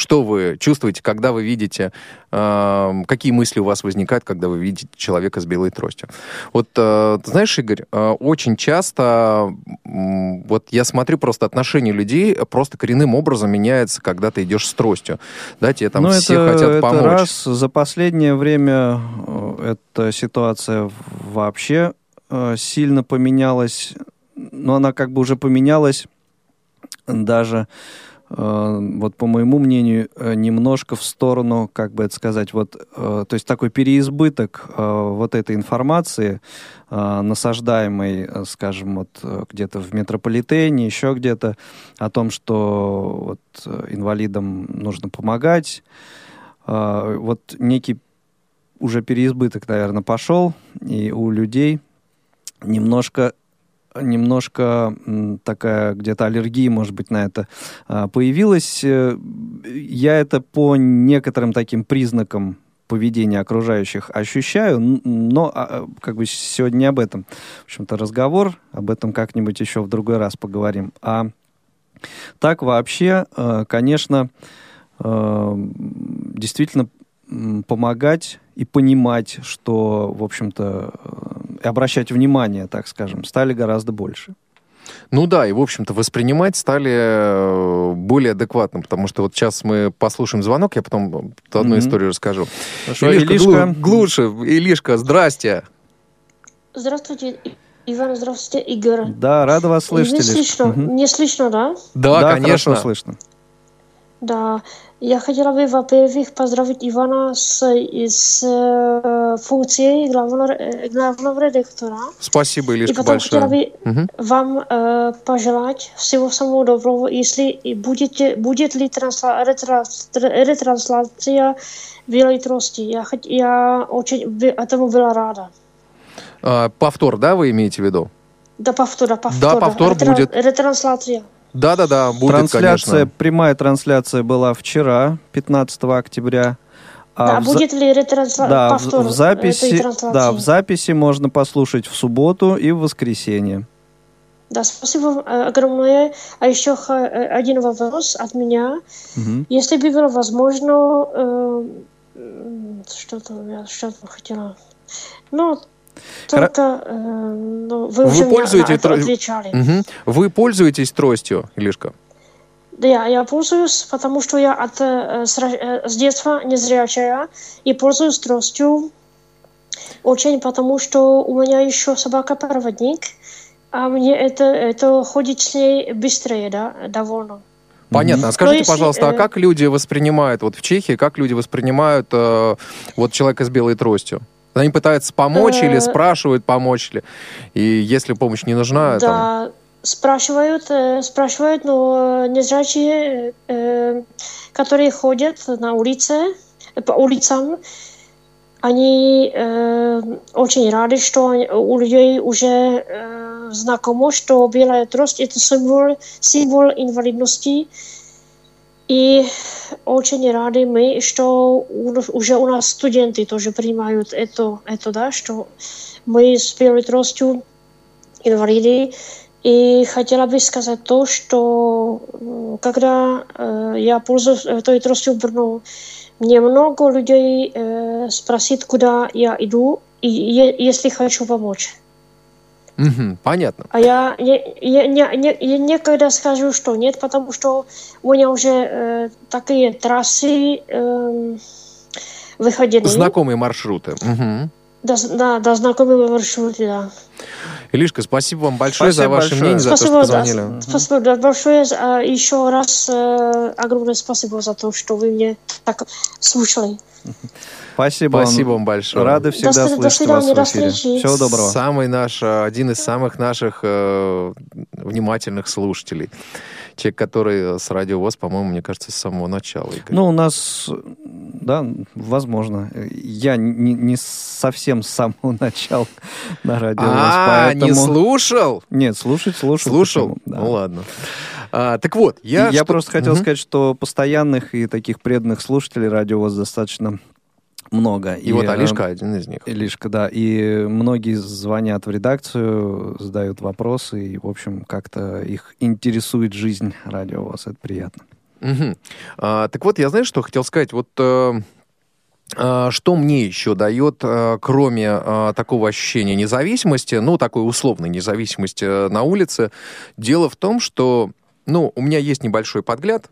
что вы чувствуете, когда вы видите, э, какие мысли у вас возникают, когда вы видите человека с белой тростью? Вот, э, ты знаешь, Игорь, э, очень часто, м, вот я смотрю просто отношение людей просто коренным образом меняется, когда ты идешь с тростью. Да, тебе там Ну, все это, хотят это помочь. раз. За последнее время э, эта ситуация вообще э, сильно поменялась. Но она как бы уже поменялась даже э, вот по моему мнению, э, немножко в сторону, как бы это сказать, вот, э, то есть такой переизбыток э, вот этой информации, э, насаждаемой, э, скажем, вот э, где-то в метрополитене, еще где-то, о том, что вот э, инвалидам нужно помогать. Э, вот некий уже переизбыток, наверное, пошел, и у людей немножко немножко такая где-то аллергия, может быть, на это а, появилась. Э, Я это по некоторым таким признакам поведения окружающих ощущаю, но а, как бы сегодня не об этом. В общем-то, разговор, об этом как-нибудь еще в другой раз поговорим. А так вообще, э, конечно, э, действительно помогать и понимать, что, в общем-то, обращать внимание, так скажем, стали гораздо больше. Ну да, и, в общем-то, воспринимать стали э, более адекватно, потому что вот сейчас мы послушаем звонок, я потом одну Мгм. историю расскажу. Хорошо, Илишка, Илишка. Глу- Илишка, здрасте. Здравствуйте, Иван, здравствуйте, Игорь. Да, рада вас слышать, Не Илишка. слышно, Мгм. не слышно, да? Да, Да, конечно. хорошо слышно. Да. Я хотела бы, во-первых, поздравить Ивана с, с э, функцией главного, э, главного редактора. Спасибо, И Илишка, потом хотела большое. бы Мгм. вам э, пожелать всего самого доброго, если и будете, будет ли трансла- ретрас- тр- ретрансляция Белой трости. Я, хот- я очень бы этому была рада. А, повтор, да, вы имеете в виду? Да, повтора, повтора. повтор Ретра- будет. Ретрансляция. Да-да-да, будет, трансляция, конечно. прямая трансляция была вчера, 15 октября. А да, в за- будет ли ретрансляция? да, в, повтор в записи, да, в записи можно послушать в субботу и в воскресенье. Да, спасибо э, огромное. А еще э, один вопрос от меня. Мгм. Если бы было возможно, э, что-то я что-то хотела. Ну, только э, ну, вы, Вы уже пользуетесь на тро- отвечали. Мгм. Вы пользуетесь тростью, Илишка? Да, я, пользуюсь, потому что я от, э, с, э, с детства незрячая и пользуюсь тростью очень, потому что у меня еще собака-проводник, а мне это, это ходить с ней быстрее, да, довольно. Понятно. А скажите, если, пожалуйста, а как люди воспринимают, вот в Чехии, как люди воспринимают э, вот человека с белой тростью? Они пытаются помочь или Э, спрашивают, помочь ли? И если помощь не нужна, там, Да, спрашивают, э, спрашивают, но незрячие, э, которые ходят на улице, по улицам, они э, очень рады, что у людей уже э, знакомо, что белая трость – это символ, символ инвалидности. И очень рады мы, что у нас- уже у нас студенты тоже принимают это, это да, что мы с белой тростью инвалиды. И хотела бы сказать то, что м, когда э, я пользуюсь этой тростью в Брно, мне много людей э, спросит, куда я иду, и е- если хочу помочь. Мгм, понятно. А я, я, не, не, я никогда скажу, что нет, потому что у меня уже э, такие трассы эм, выходили. Знакомые маршруты. Мгм. Да, да, да, знакомые маршруты, да. Илишка, спасибо вам большое за Спасибо ваше большое. мнение, за то, что Спасибо, да, позвонили. спасибо да, большое. А, еще раз э, огромное спасибо за то, что вы мне так слушали. (laughs) Спасибо, вам. Спасибо вам большое. Рады всегда До свид- до слышать вас в эфире. Всего доброго. Самый наш, э, один из самых наших э, внимательных слушателей. Человек, который с Радио ВОЗ, по-моему, мне кажется, с самого начала. Игорь. Ну, у нас, да, возможно. Я не, не совсем с самого начала на радио. вас, а, не поэтому- слушал? Нет, слушать слушал. Слушал? почему, да. Ну ладно. А, так вот, я... Я, что- просто хотел Мгм. сказать, что постоянных и таких преданных слушателей радио вас достаточно много. И, вот э, Алишка один из них. Илишка, да. И многие звонят в редакцию, задают вопросы, и, в общем, как-то их интересует жизнь радио у вас. Это приятно. Мгм. А, так вот, я знаю, что хотел сказать. Вот э, а, что мне еще дает, э, кроме э, такого ощущения независимости, ну, такой условной независимости на улице, дело в том, что, ну, у меня есть небольшой подгляд,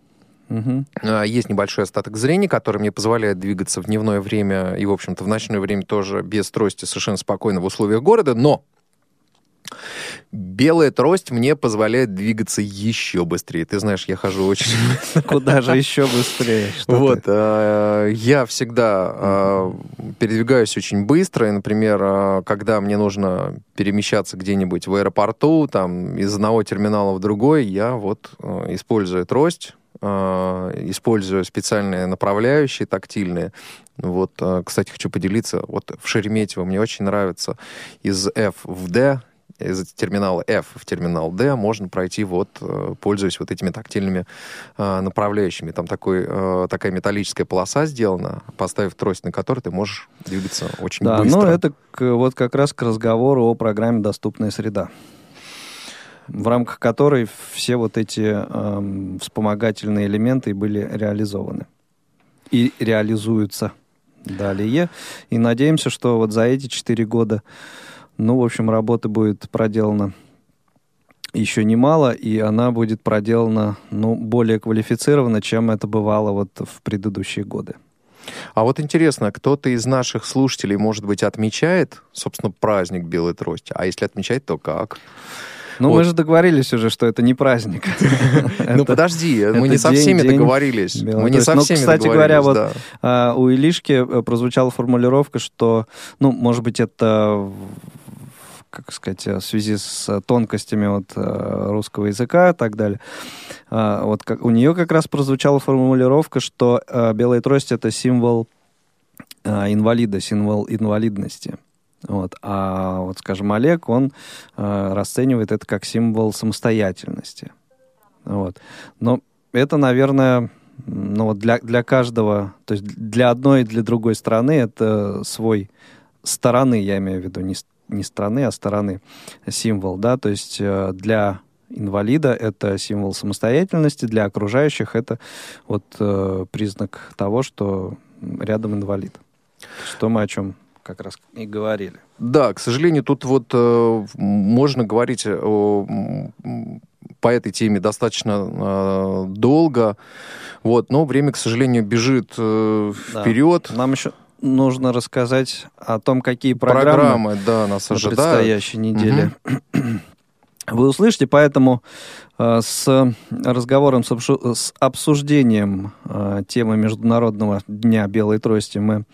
А, Есть небольшой остаток зрения, который мне позволяет двигаться в дневное время и, в общем-то, в ночное время тоже без трости совершенно спокойно в условиях города, но белая трость мне позволяет двигаться еще быстрее. Ты знаешь, я хожу очень... (laughs) Куда же еще быстрее? Вот, э, я всегда э, передвигаюсь очень быстро, и, например, когда мне нужно перемещаться где-нибудь в аэропорту, там, из одного терминала в другой, я вот, используя трость, используя специальные направляющие тактильные. Вот, э, кстати, хочу поделиться, вот в Шереметьево мне очень нравится из F в D, из терминала F в терминал D можно пройти вот, э, пользуясь вот этими тактильными э, направляющими. Там такой, э, такая металлическая полоса сделана, поставив трость на которой ты можешь двигаться очень Да, быстро. ну это к- вот как раз к разговору о программе «Доступная среда», в рамках которой все вот эти эм, вспомогательные элементы были реализованы и реализуются далее. И надеемся, что вот за эти четыре года, ну, в общем, работа будет проделана еще немало, и она будет проделана ну, более квалифицированно, чем это бывало вот в предыдущие годы. А вот интересно, кто-то из наших слушателей, может быть, отмечает, собственно, праздник Белой Трости? А если отмечать, то как? Ну, Вот. мы же договорились уже, что это не праздник. (laughs) Ну, подожди, мы не со всеми договорились. Мы не со Ну, всеми кстати говоря, вот. А, у Илишки э, прозвучала формулировка, что, ну, может быть, это, как сказать, в связи с тонкостями вот, э, русского языка и так далее. А, Вот как, у нее как раз прозвучала формулировка, что э, белая трость это символ инвалида, символ инвалидности. Вот. А вот, скажем, Олег, он э, расценивает это как символ самостоятельности. Вот. Но это, наверное, ну вот для, для каждого, то есть для одной и для другой страны это свой стороны, я имею в виду, не, не страны, а стороны символ, да, то есть э, для инвалида это символ самостоятельности, для окружающих это вот э, признак того, что рядом инвалид. Что мы о чем как раз и говорили. Да, к сожалению, тут вот э, можно говорить о, м, по этой теме достаточно э, долго, вот, но время, к сожалению, бежит э, Да. вперед. Нам еще нужно рассказать о том, какие программы, Программы, да, нас на ожидают. предстоящей неделе (clears throat) вы услышите, поэтому э, с разговором, с, обшу- с обсуждением э, темы Международного дня белой трости мы э,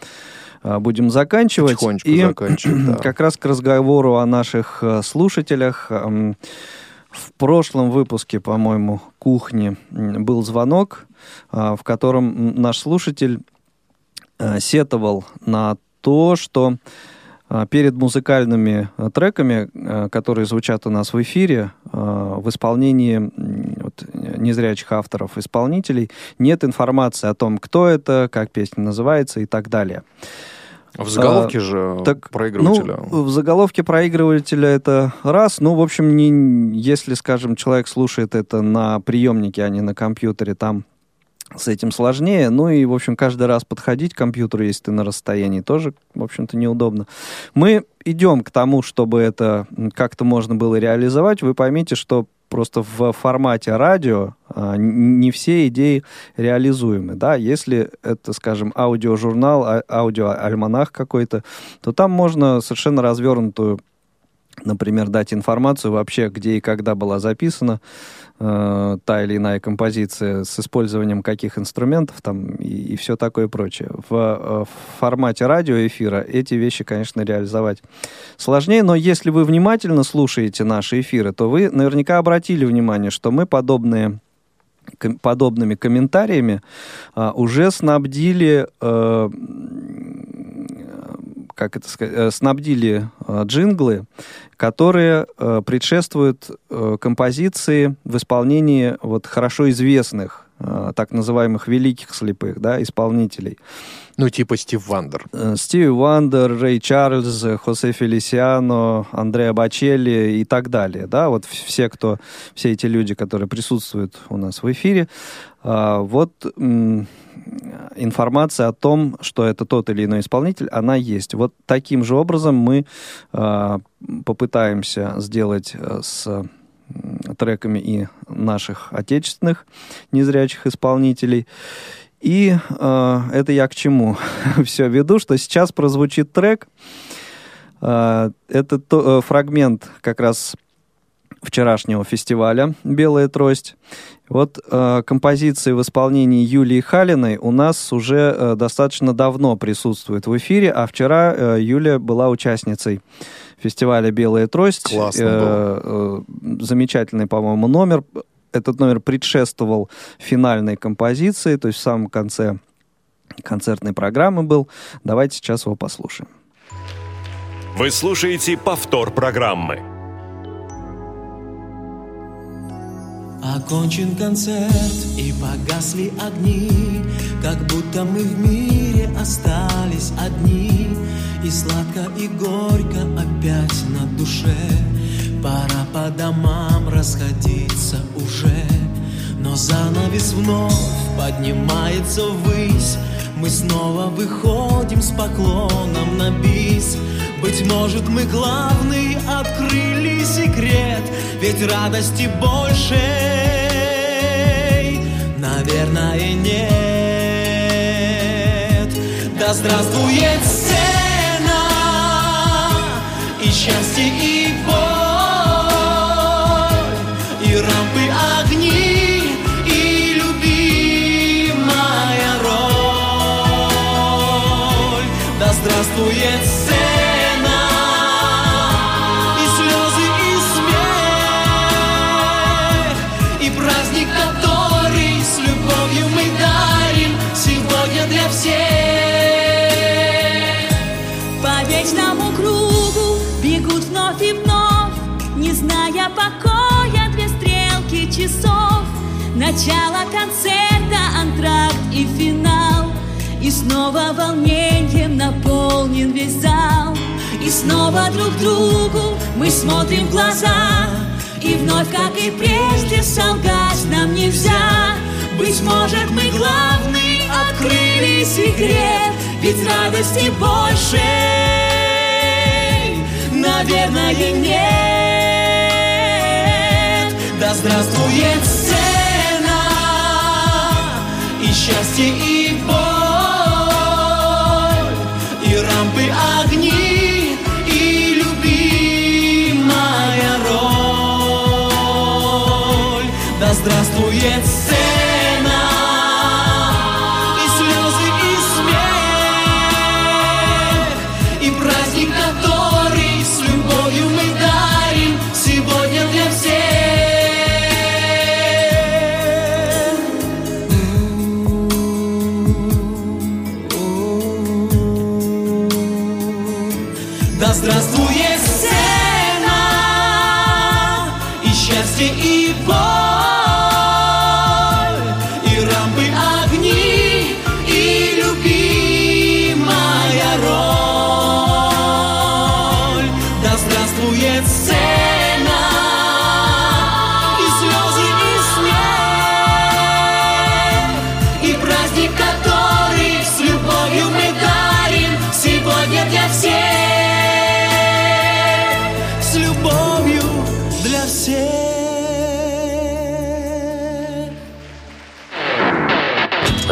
будем заканчивать. Потихонечку И заканчивать, (clears throat) да. как раз к разговору о наших э, слушателях. В прошлом выпуске, по-моему, кухни был звонок, э, в котором наш слушатель э, сетовал на то, что э, перед музыкальными э, треками, э, которые звучат у нас в эфире, э, в исполнении вот, э, незрячих авторов, исполнителей, нет информации о том, кто это, как песня называется и так далее. В заголовке же Так, проигрывателя. Ну, в заголовке проигрывателя это раз. Ну, в общем, не, если, скажем, человек слушает это на приемнике, а не на компьютере, там с этим сложнее. Ну и, в общем, каждый раз подходить к компьютеру, если ты на расстоянии, тоже, в общем-то, неудобно. Мы идем к тому, чтобы это как-то можно было реализовать. Вы поймите, что просто в формате радио а, не все идеи реализуемы. Да? Если это, скажем, аудиожурнал, а- аудиоальманах какой-то, то там можно совершенно развернутую например, дать информацию вообще, где и когда была записана э, та или иная композиция, с использованием каких инструментов там и, все такое прочее. В, э, в формате радиоэфира эти вещи, конечно, реализовать сложнее, но если вы внимательно слушаете наши эфиры, то вы наверняка обратили внимание, что мы подобные подобными комментариями а, уже снабдили э, как это сказать, э, снабдили э, джинглы, которые э, предшествуют композиции в исполнении вот хорошо известных так называемых великих слепых, да, исполнителей. Ну, типа Стив Уандер. Стиви Уандер, Рэй Чарльз, Хосе Фелисиано, Андреа Бочелли и так далее. Да? Вот все, кто, все эти люди, которые присутствуют у нас в эфире, а, вот информация о том, что это тот или иной исполнитель, она есть. Вот таким же образом мы а, попытаемся сделать э, с треками и наших отечественных незрячих исполнителей. И э, это я к чему (laughs) все веду, что сейчас прозвучит трек. Э, это то- э, фрагмент как раз вчерашнего фестиваля «Белая трость». Вот э, композиции в исполнении Юлии Халиной у нас уже э, достаточно давно присутствуют в эфире, а вчера э, Юлия была участницей фестиваля «Белая трость». Классно Э, э, замечательный, по-моему, номер. Этот номер предшествовал финальной композиции, то есть в самом конце концертной программы был. Давайте сейчас его послушаем. Вы слушаете повтор программы. Окончен концерт и погасли огни, Как будто мы в мире остались одни, И сладко и горько опять на душе, Пора по домам расходиться уже. Но занавес вновь поднимается ввысь, Мы снова выходим с поклоном на бис, Быть может, мы главный открыли секрет, ведь радости больше, наверное, нет. Да здравствует сцена и счастье, и Начало концерта, антракт и финал. И снова волнением наполнен весь зал. И снова друг другу мы смотрим в глаза. И вновь, как и прежде, солгать нам нельзя. Быть может, мы главный открыли секрет, ведь радости больше, наверное, нет. Да здравствует сцена счастье, и боль, и рампы огни, и любимая роль. Да здравствует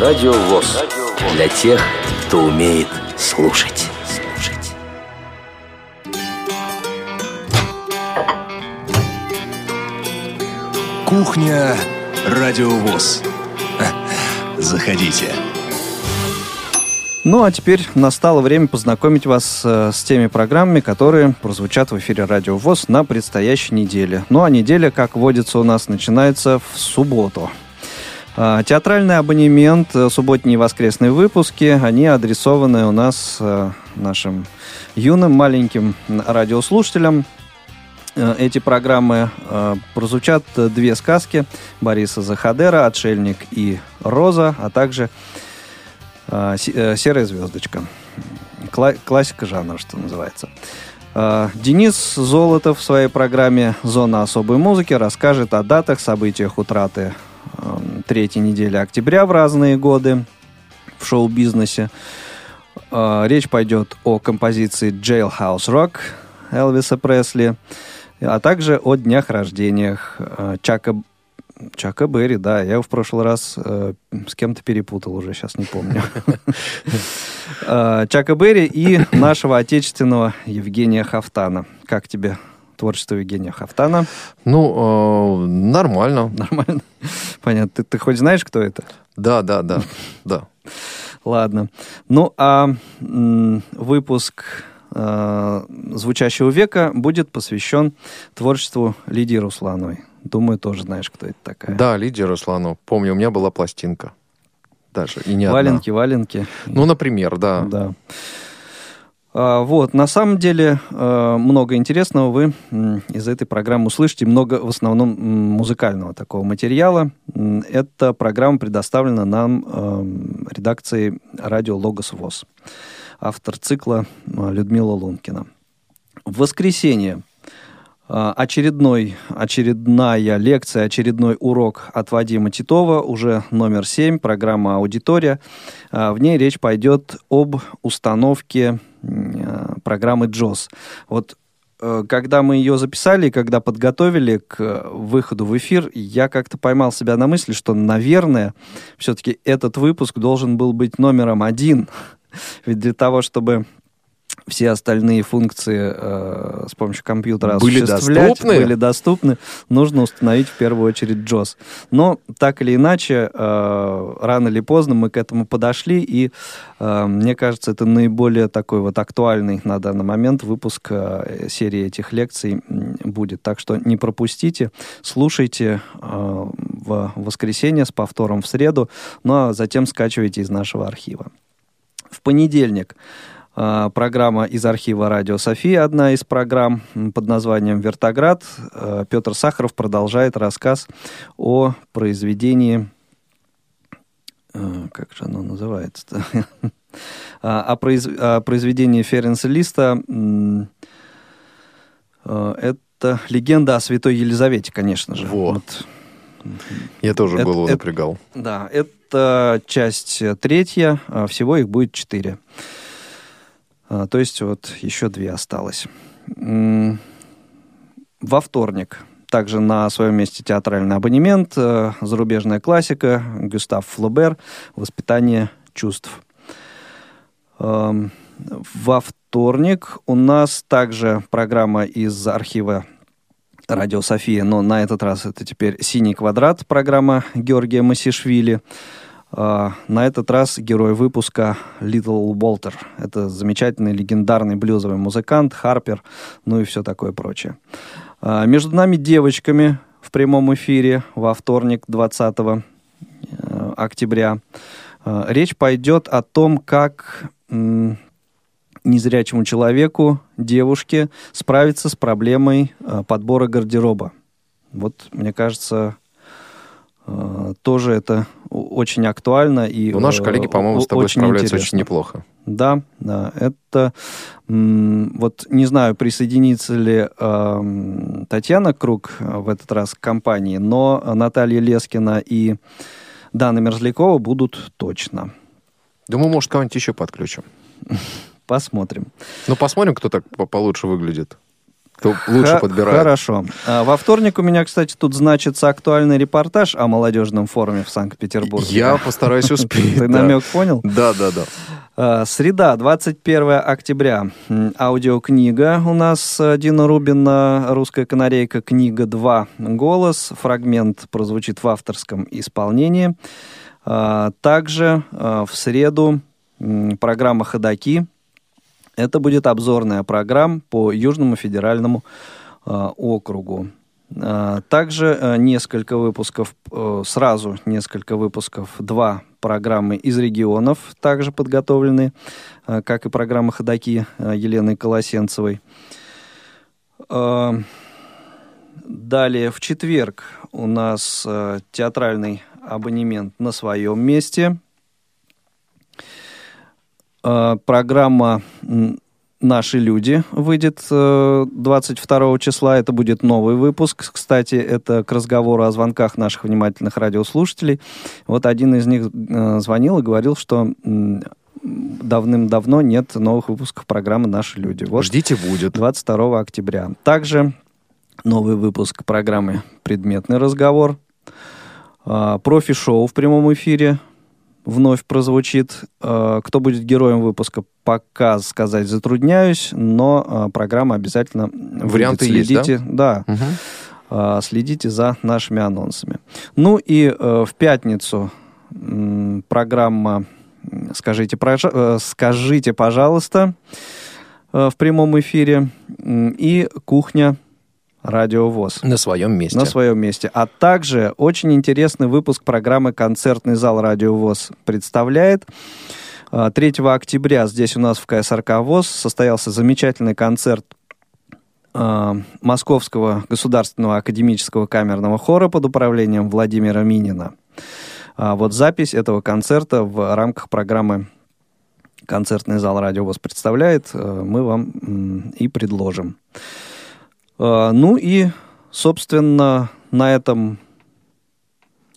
Радио ВОЗ. Для тех, кто умеет слушать. Слушать. Кухня Радио ВОЗ. Заходите. Ну а теперь настало время познакомить вас э, с теми программами, которые прозвучат в эфире Радио ВОЗ на предстоящей неделе. Ну а неделя, как водится у нас, начинается в субботу. А, Театральный абонемент, э, субботние и воскресные выпуски, они адресованы у нас э, нашим юным маленьким радиослушателям. Э, Эти программы прозвучат две сказки Бориса Захадера «Отшельник» и «Роза», а также «Се- «Серая звездочка». Кла- классика жанра, что называется. Денис Золотов в своей программе «Зона особой музыки» расскажет о датах, событиях утраты третьей недели октября в разные годы в шоу-бизнесе. Э, Речь пойдет о композиции «Jailhouse Rock» Элвиса Пресли, а также о днях рождениях э, Чака Чака Берри, да, я его в прошлый раз э, с кем-то перепутал уже, сейчас не помню. (laughs) Чака Берри и нашего отечественного Евгения Хафтана. Как тебе творчество Евгения Хафтана? Ну, э, нормально. Нормально? (laughs) Понятно. Ты, ты хоть знаешь, кто это? Да, да, да, (laughs) да. Ладно. Ну, а выпуск э, «Звучащего века» будет посвящен творчеству Лидии Руслановой. Думаю, тоже знаешь, кто это такая. Да, Лидия Руслану. Помню, у меня была пластинка. Даже, и не одна. Валенки, валенки. Ну, например, да. Да. А, Вот, на самом деле э, много интересного вы из этой программы услышите, много в основном музыкального такого материала. Эта программа предоставлена нам эм, редакцией радио «Логос ВОЗ». Автор цикла Людмила Лункина. В воскресенье А, очередной, очередная лекция, очередной урок от Вадима Титова, уже номер 7, программа «Аудитория». А, в ней речь пойдет об установке а, программы JOS. Вот э, когда мы ее записали, когда подготовили к выходу в эфир, я как-то поймал себя на мысли, что, наверное, все-таки этот выпуск должен был быть номером один. (laughs) Ведь для того, чтобы все остальные функции э, с помощью компьютера были осуществлять, доступны? были доступны, нужно установить в первую очередь JOS. Но так или иначе, э, рано или поздно мы к этому подошли, и э, мне кажется, это наиболее такой вот актуальный на данный момент выпуск э, серии этих лекций будет. Так что не пропустите, слушайте э, в воскресенье с повтором в среду, ну а затем скачивайте из нашего архива. В понедельник программа из архива «Радио София», одна из программ под названием «Вертоград». А, Петр Сахаров продолжает рассказ о произведении... А, как же оно называется-то? (laughs) О, произ... о произведении Ференса Листа. Это легенда о святой Елизавете, конечно же. Вот. вот. Я тоже это, голову это, напрягал. Да, это часть третья, всего их будет четыре. А, то есть вот еще две осталось. Во вторник также на своем месте театральный абонемент, э, зарубежная классика, Гюстав Флобер, «Воспитание чувств». Эм, во вторник у нас также программа из архива Радио София, но на этот раз это теперь «Синий квадрат», программа Георгия Масишвили. А, на этот раз герой выпуска Литл Болтер. Это замечательный легендарный блюзовый музыкант, Харпер, ну и все такое прочее. А, между нами девочками в прямом эфире во вторник 20 э, октября. А, речь пойдет о том, как незрячему человеку, девушке, справиться с проблемой э, подбора гардероба. Вот, мне кажется, тоже это очень актуально. И, ну, наши коллеги, по-моему, с тобой очень справляются интересно. очень неплохо. Да, да, это вот не знаю, присоединится ли э, Татьяна Круг в этот раз к компании, но Наталья Лескина и Дана Мерзлякова будут точно. Думаю, может, кого-нибудь еще подключим. (laughs) Посмотрим. Ну, посмотрим, кто так получше выглядит кто лучше Х- подбирает. Хорошо. А, во вторник у меня, кстати, тут значится актуальный репортаж о молодежном форуме в Санкт-Петербурге. Я постараюсь (laughs) успеть. Ты намек понял? Да, да, да. А, среда, 21 октября. Аудиокнига у нас э, Дина Рубина, «Русская канарейка», книга 2, «Голос». Фрагмент прозвучит в авторском исполнении. А, также в среду программа «Ходоки», это будет обзорная программа по Южному федеральному э, округу. Э, также э, несколько выпусков, э, сразу несколько выпусков, два программы из регионов также подготовлены, э, как и программа «Ходоки» э, Елены Колосенцевой. Э, далее, в четверг у нас э, театральный абонемент на своем месте – программа «Наши люди» выйдет 22 э, числа. Это будет новый выпуск. Кстати, это к разговору о звонках наших внимательных радиослушателей. Вот один из них э, звонил и говорил, что давным-давно нет новых выпусков программы «Наши люди». Вот Ждите, будет. 22 октября. Также новый выпуск программы «Предметный разговор». Профи-шоу в прямом эфире вновь прозвучит. Э, кто будет героем выпуска, пока сказать затрудняюсь, но э, программа обязательно Варианты будет. Следите, есть, да? Да. Угу. Следите за нашими анонсами. Ну и в пятницу программа «Скажите, скажите пожалуйста» в прямом эфире и «Кухня Радио ВОЗ. На своем месте. На своем месте. А также очень интересный выпуск программы «Концертный зал Радио ВОЗ» представляет. 3 а, октября здесь у нас в КСРК ВОЗ состоялся замечательный концерт а, Московского государственного академического камерного хора под управлением Владимира Минина. А, вот запись этого концерта в рамках программы «Концертный зал Радио ВОЗ» представляет, мы вам и предложим. Э, ну и, собственно, на этом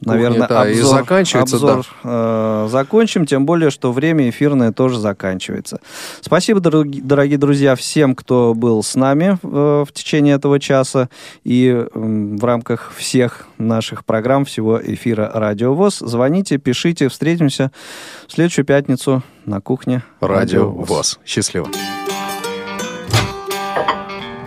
наверное, обзор, и заканчивается, обзор э, закончим, тем более, что время эфирное тоже заканчивается. Спасибо, дороги- дорогие друзья, всем, кто был с нами э, в течение этого часа и м, в рамках всех наших программ, всего эфира Радио ВОЗ. Звоните, пишите, встретимся в следующую пятницу на кухне Радио ВОЗ. Счастливо.